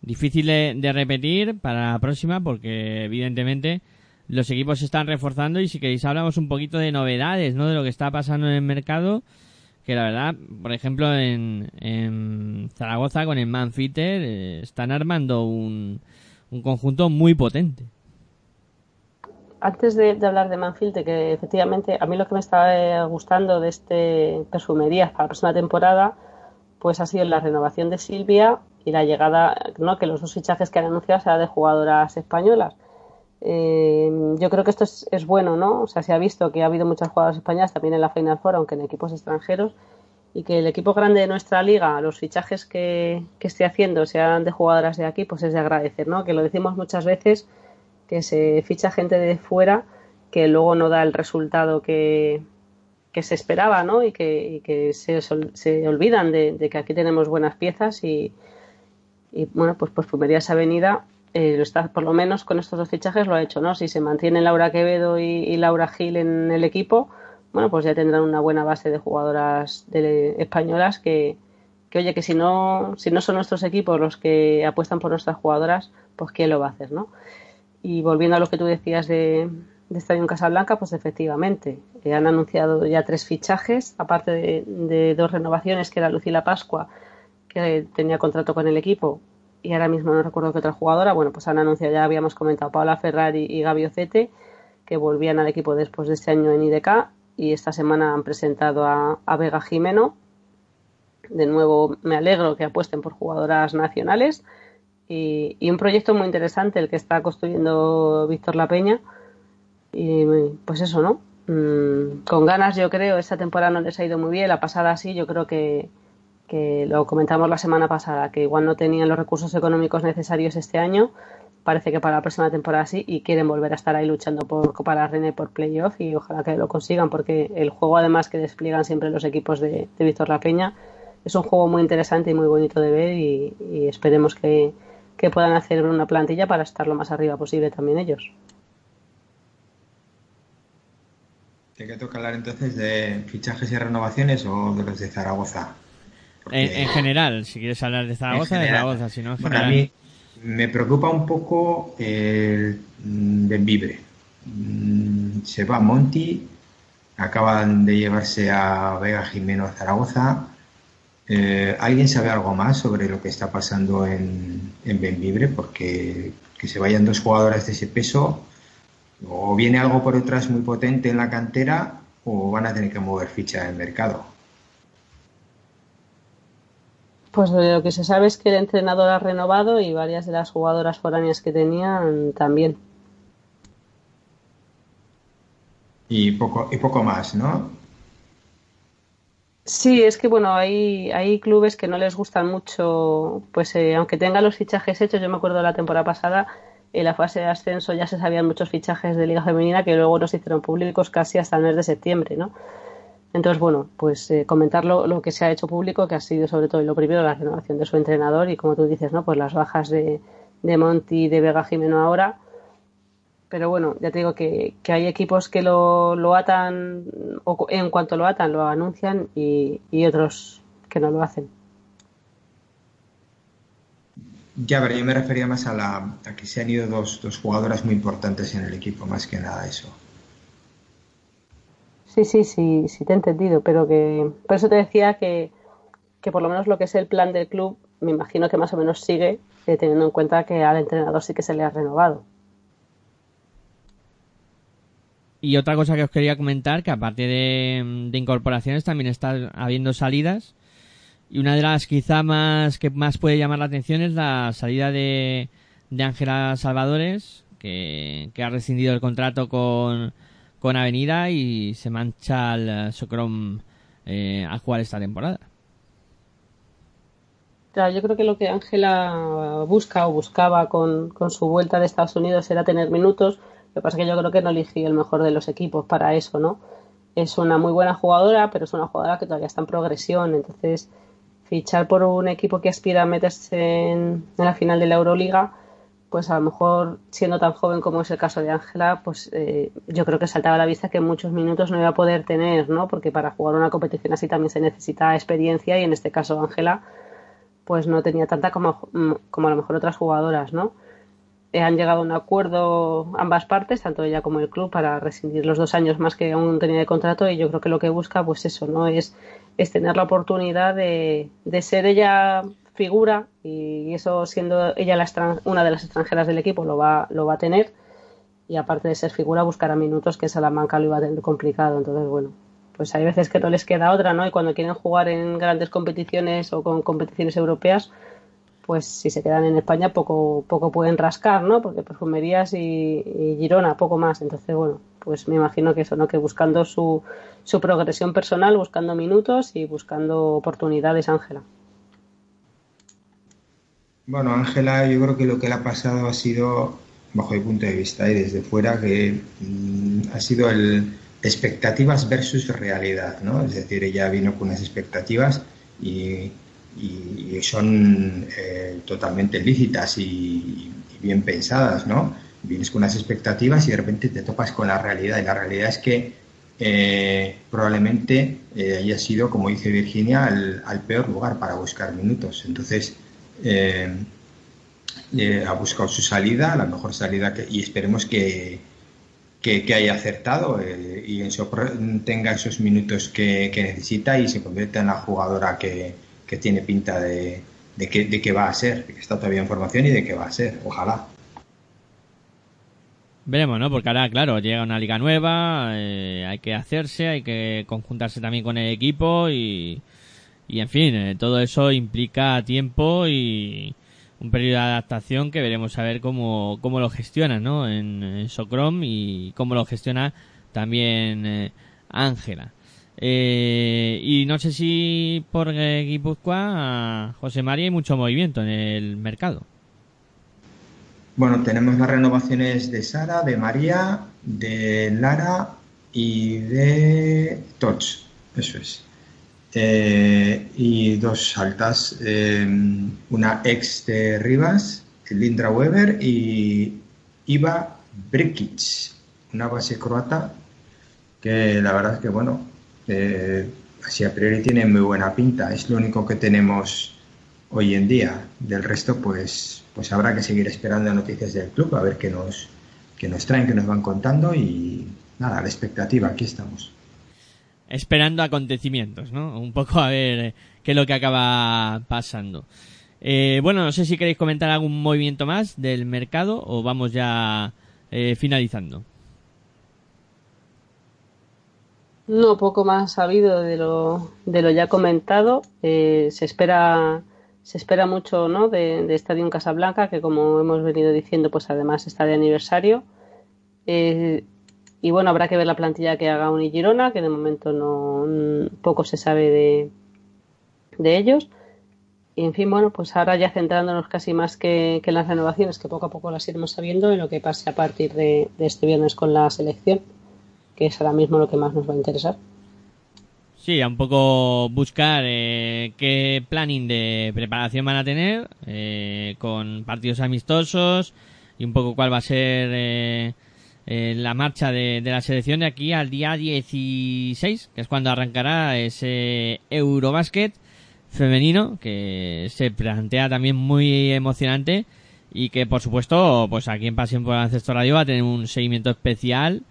Difícil de, de repetir para la próxima porque evidentemente los equipos se están reforzando y si queréis hablamos un poquito de novedades no de lo que está pasando en el mercado que la verdad, por ejemplo, en, en Zaragoza con el Manfitter eh, están armando un, un conjunto muy potente. Antes de, hablar de Manfield, que efectivamente a mí lo que me está eh, gustando de este Perfumerías para la próxima temporada, pues ha sido la renovación de Silvia y la llegada, no que los dos fichajes que han anunciado serán de jugadoras españolas. Eh, yo creo que esto es, es, bueno, ¿no? O sea, se ha visto que ha habido muchas jugadoras españolas también en la Final Four, aunque en equipos extranjeros, y que el equipo grande de nuestra liga, los fichajes que, que esté haciendo, sean de jugadoras de aquí, pues es de agradecer, ¿no? Que lo decimos muchas veces, que se ficha gente de fuera que luego no da el resultado que, que se esperaba, ¿no? Y que, y que se, se, olvidan de, que aquí tenemos buenas piezas y, y bueno, pues Perfumerías Avenida eh, lo está, por lo menos con estos dos fichajes lo ha hecho, ¿no? Si se mantiene Laura Quevedo y, y, Laura Gil en el equipo, bueno, pues ya tendrán una buena base de jugadoras de, españolas que, que, oye, que si no, si no son nuestros equipos los que apuestan por nuestras jugadoras, pues quién lo va a hacer, ¿no? Y volviendo a lo que tú decías de, de Estadio en Casablanca, pues efectivamente, eh, han anunciado ya tres fichajes, aparte de, de dos renovaciones, que era Lucila Pascua, que tenía contrato con el equipo, y ahora mismo no recuerdo qué otra jugadora, bueno, pues han anunciado, ya habíamos comentado, Paula Ferrari y Gaby Ocete, que volvían al equipo después de este año en IDK, y esta semana han presentado a, a Vega Jimeno. De nuevo, me alegro que apuesten por jugadoras nacionales. Y, y, un proyecto muy interesante el que está construyendo Víctor La Peña. Y pues eso, ¿no? Mm, con ganas, yo creo, esta temporada no les ha ido muy bien, la pasada sí, yo creo que, que lo comentamos la semana pasada, que igual no tenían los recursos económicos necesarios este año, parece que para la próxima temporada sí, y quieren volver a estar ahí luchando por Copa la Reina y por playoff, y ojalá que lo consigan, porque el juego además que despliegan siempre los equipos de, de Víctor La Peña es un juego muy interesante y muy bonito de ver, y, y esperemos que, que puedan hacer una plantilla para estar lo más arriba posible también ellos. ¿Tiene que toca hablar entonces de fichajes y renovaciones o de los de Zaragoza? En, en, general, si quieres hablar de Zaragoza, de Zaragoza, si no, en bueno, a mí me preocupa un poco el Benvibre. Se va Monti, acaban de llevarse a Vega Jimeno a Zaragoza. Eh, ¿Alguien sabe algo más sobre lo que está pasando en, en Benvibre? Porque que se vayan dos jugadoras de ese peso, o viene algo por detrás muy potente en la cantera, o van a tener que mover ficha en el mercado. Pues lo que se sabe es que el entrenador ha renovado y varias de las jugadoras foráneas que tenían también. Y poco, y poco más, ¿no? Sí, es que bueno, hay, hay clubes que no les gustan mucho, pues eh, aunque tengan los fichajes hechos, yo me acuerdo de la temporada pasada, en la fase de ascenso ya se sabían muchos fichajes de Liga Femenina que luego no se hicieron públicos casi hasta el mes de septiembre, ¿no? Entonces, bueno, pues eh, comentar lo, lo, que se ha hecho público, que ha sido sobre todo lo primero la renovación de su entrenador y como tú dices, ¿no? Pues las bajas de, de Monti y de Vega Jimeno ahora. Pero bueno, ya te digo que, que hay equipos que lo, lo atan, o en cuanto lo atan, lo anuncian y, y otros que no lo hacen. Ya, pero yo me refería más a, la, a que se han ido dos, dos jugadoras muy importantes en el equipo, más que nada eso. Sí, sí, sí, sí te he entendido, pero que por eso te decía que, que por lo menos lo que es el plan del club, me imagino que más o menos sigue, eh, teniendo en cuenta que al entrenador sí que se le ha renovado. Y otra cosa que os quería comentar, que aparte de, incorporaciones también está habiendo salidas. Y una de las quizá más que más puede llamar la atención es la salida de Ángela Salvadores, que, que ha rescindido el contrato con, con Avenida y se mancha al eh, Socrom eh, a jugar esta temporada. Claro, yo creo que lo que Ángela busca o buscaba con, con su vuelta de Estados Unidos era tener minutos. Lo que pasa es que yo creo que no eligió el mejor de los equipos para eso, ¿no? Es una muy buena jugadora, pero es una jugadora que todavía está en progresión. Entonces, fichar por un equipo que aspira a meterse en, la final de la Euroliga, pues a lo mejor siendo tan joven como es el caso de Ángela, pues eh, yo creo que saltaba a la vista que muchos minutos no iba a poder tener, ¿no? Porque para jugar una competición así también se necesita experiencia y en este caso Ángela pues no tenía tanta como, como a lo mejor otras jugadoras, ¿no? Eh, han llegado a un acuerdo ambas partes, tanto ella como el club, para rescindir los dos años más que aún tenía de contrato y yo creo que lo que busca, pues eso, ¿no? Es, es tener la oportunidad de, de ser ella figura y eso siendo ella la una de las extranjeras del equipo lo va, lo va a tener y aparte de ser figura buscará minutos que Salamanca lo iba a tener complicado, entonces bueno, pues hay veces que no les queda otra, ¿no? Y cuando quieren jugar en grandes competiciones o con competiciones europeas, pues si se quedan en España poco poco pueden rascar, ¿no? Porque Perfumerías y, y Girona poco más, entonces bueno, pues me imagino que eso, ¿no? Que buscando su, su progresión personal, buscando minutos y buscando oportunidades, Ángela. Bueno, Ángela, yo creo que lo que le ha pasado ha sido, bajo mi punto de vista y desde fuera, que mm, ha sido el expectativas versus realidad, ¿no? Es decir, ella vino con unas expectativas y, y- son eh, totalmente lícitas y, bien pensadas, ¿no? Vienes con unas expectativas y de repente te topas con la realidad y la realidad es que eh, probablemente eh, haya sido, como dice Virginia, al, peor lugar para buscar minutos. Entonces, eh, ha buscado su salida, la mejor salida que, y esperemos que, que, haya acertado y tenga esos minutos que, que necesita y se convierta en la jugadora que, que tiene pinta de, que, de que va a ser, que está todavía en formación y de que va a ser, ojalá. Veremos, ¿no? Porque ahora, claro, llega una liga nueva, eh, hay que hacerse, hay que conjuntarse también con el equipo y, y en fin, eh, todo eso implica tiempo y un periodo de adaptación que veremos a ver cómo, lo gestiona, ¿no? En, en Socrom y cómo lo gestiona también eh, Ángela. Y no sé si por eh, Guipúzcoa, José María, hay mucho movimiento en el mercado. Bueno, tenemos las renovaciones de Sara, de María, de Lara y de Toch, eso es. Eh, y dos altas, eh, una ex de Rivas, Lindra Weber y Iva Brikic, una base croata que la verdad es que, bueno, eh, así a priori tiene muy buena pinta. Es lo único que tenemos hoy en día. Del resto, pues, pues habrá que seguir esperando noticias del club, a ver qué nos, qué nos traen, qué nos van contando y nada, la expectativa, aquí estamos. esperando acontecimientos, ¿no? Un poco a ver eh, qué es lo que acaba pasando. Eh, bueno, no sé si queréis comentar algún movimiento más del mercado o vamos ya eh, finalizando. No, poco más sabido de lo, de lo ya comentado. Eh, se espera se espera mucho ¿no? de, de Estadio Casablanca, que como hemos venido diciendo, pues además está de aniversario. Eh, y bueno, habrá que ver la plantilla que haga Uni Girona, que de momento no poco se sabe de, de ellos. Y en fin, bueno, pues ahora ya centrándonos casi más que, que en las renovaciones, que poco a poco las iremos sabiendo, en lo que pase a partir de, de este viernes con la selección, que es ahora mismo lo que más nos va a interesar. Sí, a un poco buscar eh, qué planning de preparación van a tener eh, con partidos amistosos y un poco cuál va a ser eh, eh, la marcha de, la selección de aquí al día 16, que es cuando arrancará ese Eurobasket femenino, que se plantea también muy emocionante y que por supuesto, pues aquí en Pasión por el Ancestro Radio va a tener un seguimiento especial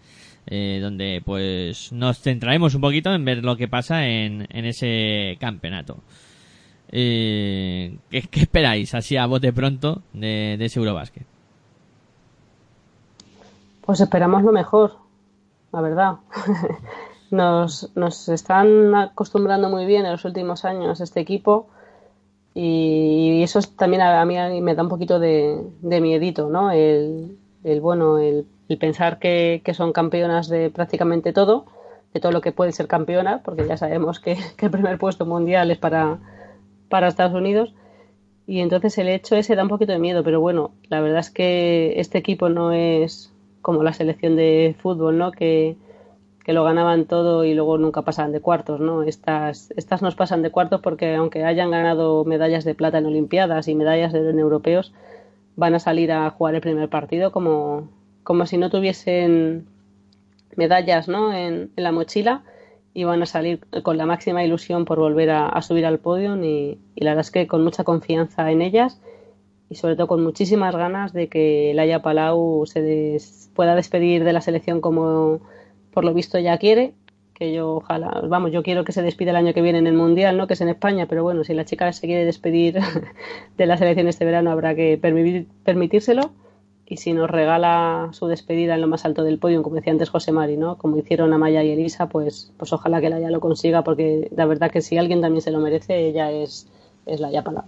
eh, donde pues nos centraremos un poquito en ver lo que pasa en, en ese campeonato. Eh, ¿qué, qué esperáis así a bote pronto de, de ese Eurobasket? Pues esperamos lo mejor, la verdad. [LAUGHS] nos, nos están acostumbrando muy bien en los últimos años este equipo y eso es también a, a mí a mí me da un poquito de, de miedito, ¿no? El, el bueno, el, el pensar que, que son campeonas de prácticamente todo, de todo lo que puede ser campeona, porque ya sabemos que, [LAUGHS] que el primer puesto mundial es para, para Estados Unidos. Y entonces el hecho ese da un poquito de miedo, pero bueno, la verdad es que este equipo no es como la selección de fútbol, ¿no? Que, que lo ganaban todo y luego nunca pasaban de cuartos, ¿no? Estas, estas nos pasan de cuartos porque aunque hayan ganado medallas de plata en Olimpiadas y medallas en europeos, van a salir a jugar el primer partido como, como si no tuviesen medallas, ¿no? En, la mochila y van a salir con la máxima ilusión por volver a, subir al podio y, la verdad es que con mucha confianza en ellas y sobre todo con muchísimas ganas de que Laia Palau se des- pueda despedir de la selección como por lo visto ya quiere que yo ojalá vamos yo quiero que se despida el año que viene en el mundial no que es en España pero bueno si la chica se quiere despedir [LAUGHS] de la selección este verano habrá que permitir- permitírselo y si nos regala su despedida en lo más alto del podio como decía antes José Mari no como hicieron Amaya y Elisa pues pues ojalá que Laia lo consiga porque la verdad que si alguien también se lo merece ella es es Laia Palau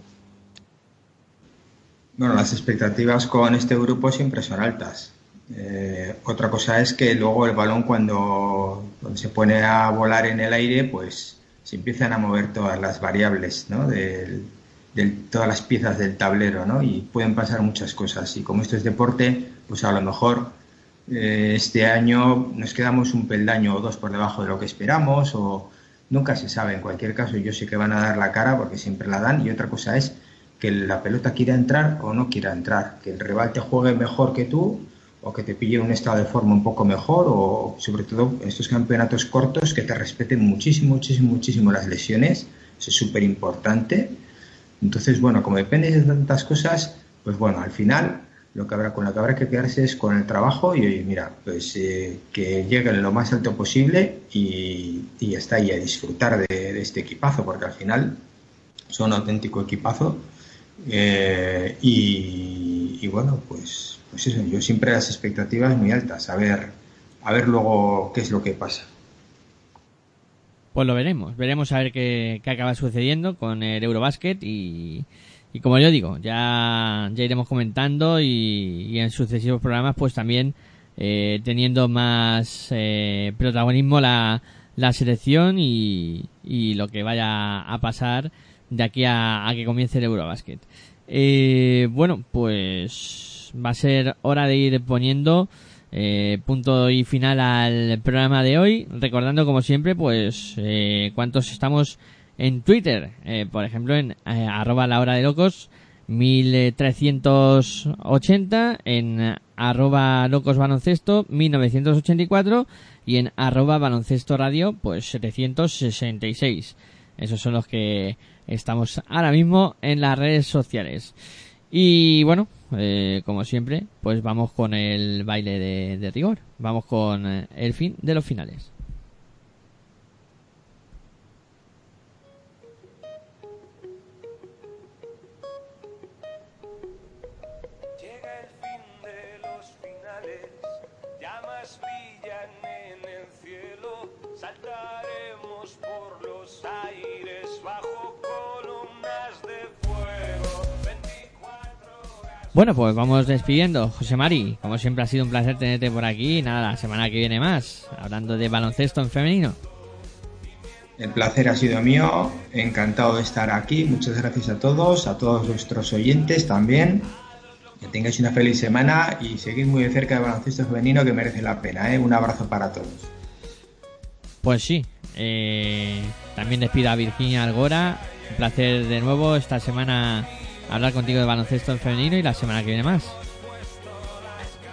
Bueno, las expectativas con este grupo siempre son altas. Eh, otra cosa es que luego el balón cuando, cuando se pone a volar en el aire, pues se empiezan a mover todas las variables, ¿no? Del- del- todas las piezas del tablero, ¿no? Y pueden pasar muchas cosas. Y como esto es deporte, pues a lo mejor eh, este año nos quedamos un peldaño o dos por debajo de lo que esperamos o nunca se sabe. En cualquier caso, yo sé que van a dar la cara porque siempre la dan. Y otra cosa es que la pelota quiera entrar o no quiera entrar, que el rival te juegue mejor que tú o que te pille un estado de forma un poco mejor o sobre todo en estos campeonatos cortos que te respeten muchísimo, muchísimo, muchísimo las lesiones, eso es súper importante. Entonces, bueno, como depende de tantas cosas, pues bueno, al final lo que habrá con lo que habrá que quedarse es con el trabajo y oye, mira, pues eh, que lleguen lo más alto posible y, y está, y a disfrutar de, de este equipazo, porque al final son un auténtico equipazo. Eh, y, y bueno, pues, pues eso, yo siempre las expectativas muy altas, a ver, a ver luego qué es lo que pasa. Pues lo veremos, veremos a ver qué, qué acaba sucediendo con el Eurobasket y, y como yo digo, ya, ya iremos comentando y, y en sucesivos programas pues también eh, teniendo más eh, protagonismo la, la selección y, y lo que vaya a pasar de aquí a, a que comience el Eurobasket. Eh, bueno, pues va a ser hora de ir poniendo eh, punto y final al programa de hoy. Recordando, como siempre, pues eh, cuántos estamos en Twitter. Eh, por ejemplo, en eh, arroba la hora de locos 1380, en arroba locos baloncesto 1984 y en arroba baloncesto radio pues 766. Esos son los que estamos ahora mismo en las redes sociales. Y bueno, eh, como siempre, pues vamos con el baile de, de rigor. Vamos con eh, el fin de los finales. Bueno, pues vamos despidiendo. José Mari, como siempre ha sido un placer tenerte por aquí. Nada, la semana que viene más, hablando de baloncesto en femenino. El placer ha sido mío, encantado de estar aquí. Muchas gracias a todos, a todos nuestros oyentes también. Que tengáis una feliz semana y seguid muy de cerca del baloncesto femenino que merece la pena. ¿eh? Un abrazo para todos. Pues sí, eh, también despido a Virginia Algora. Un placer de nuevo esta semana hablar contigo de baloncesto en femenino y la semana que viene más.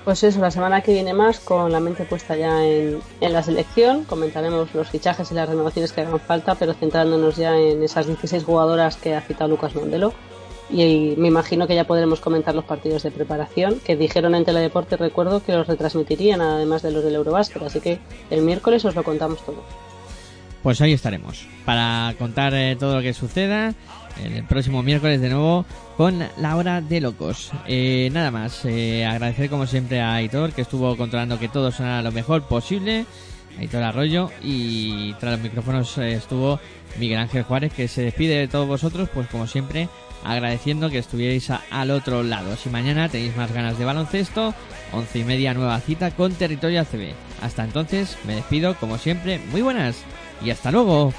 Pues eso, la semana que viene más, con la mente puesta ya en, en la selección, comentaremos los fichajes y las renovaciones que hagan falta, pero centrándonos ya en esas 16 jugadoras que ha citado Lucas Mondelo. Y, me imagino que ya podremos comentar los partidos de preparación, que dijeron en Teledeporte, recuerdo, que los retransmitirían, además de los del Eurobásquet, así que el miércoles os lo contamos todo. Pues ahí estaremos para contar eh, todo lo que suceda el próximo miércoles de nuevo con la hora de locos. Eh, nada más, eh, agradecer como siempre a Aitor que estuvo controlando que todo sonara lo mejor posible. Aitor Arroyo y tras los micrófonos eh, estuvo Miguel Ángel Juárez que se despide de todos vosotros, pues como siempre agradeciendo que estuvierais al otro lado. Si mañana tenéis más ganas de baloncesto, once y media nueva cita con Territorio ACB. Hasta entonces me despido como siempre, muy buenas y hasta luego.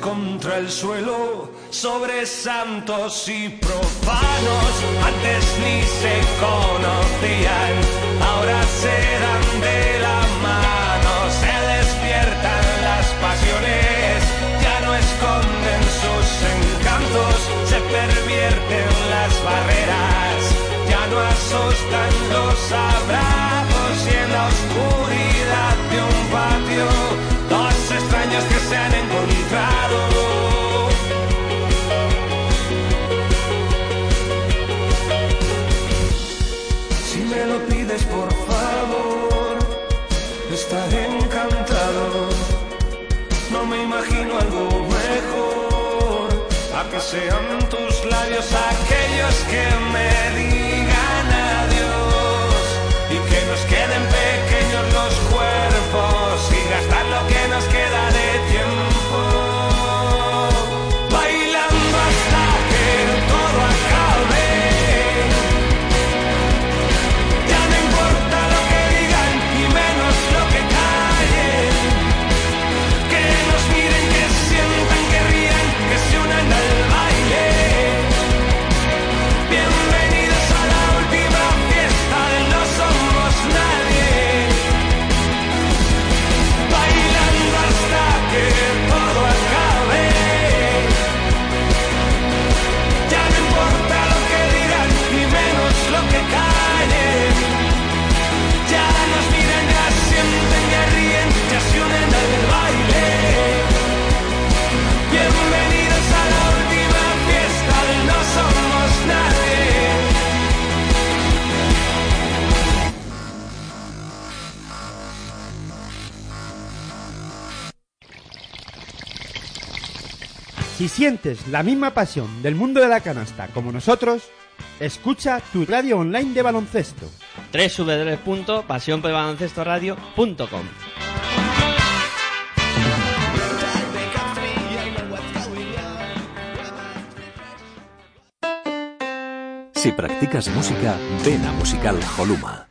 Contra el suelo sobre santos y profanos. Antes ni se conocían, ahora se dan de la sabrá. Si sientes la misma pasión del mundo de la canasta como nosotros, escucha tu radio online de baloncesto. www.pasionpelbaloncestoradio.com Si practicas música, ven a Musical Holuma.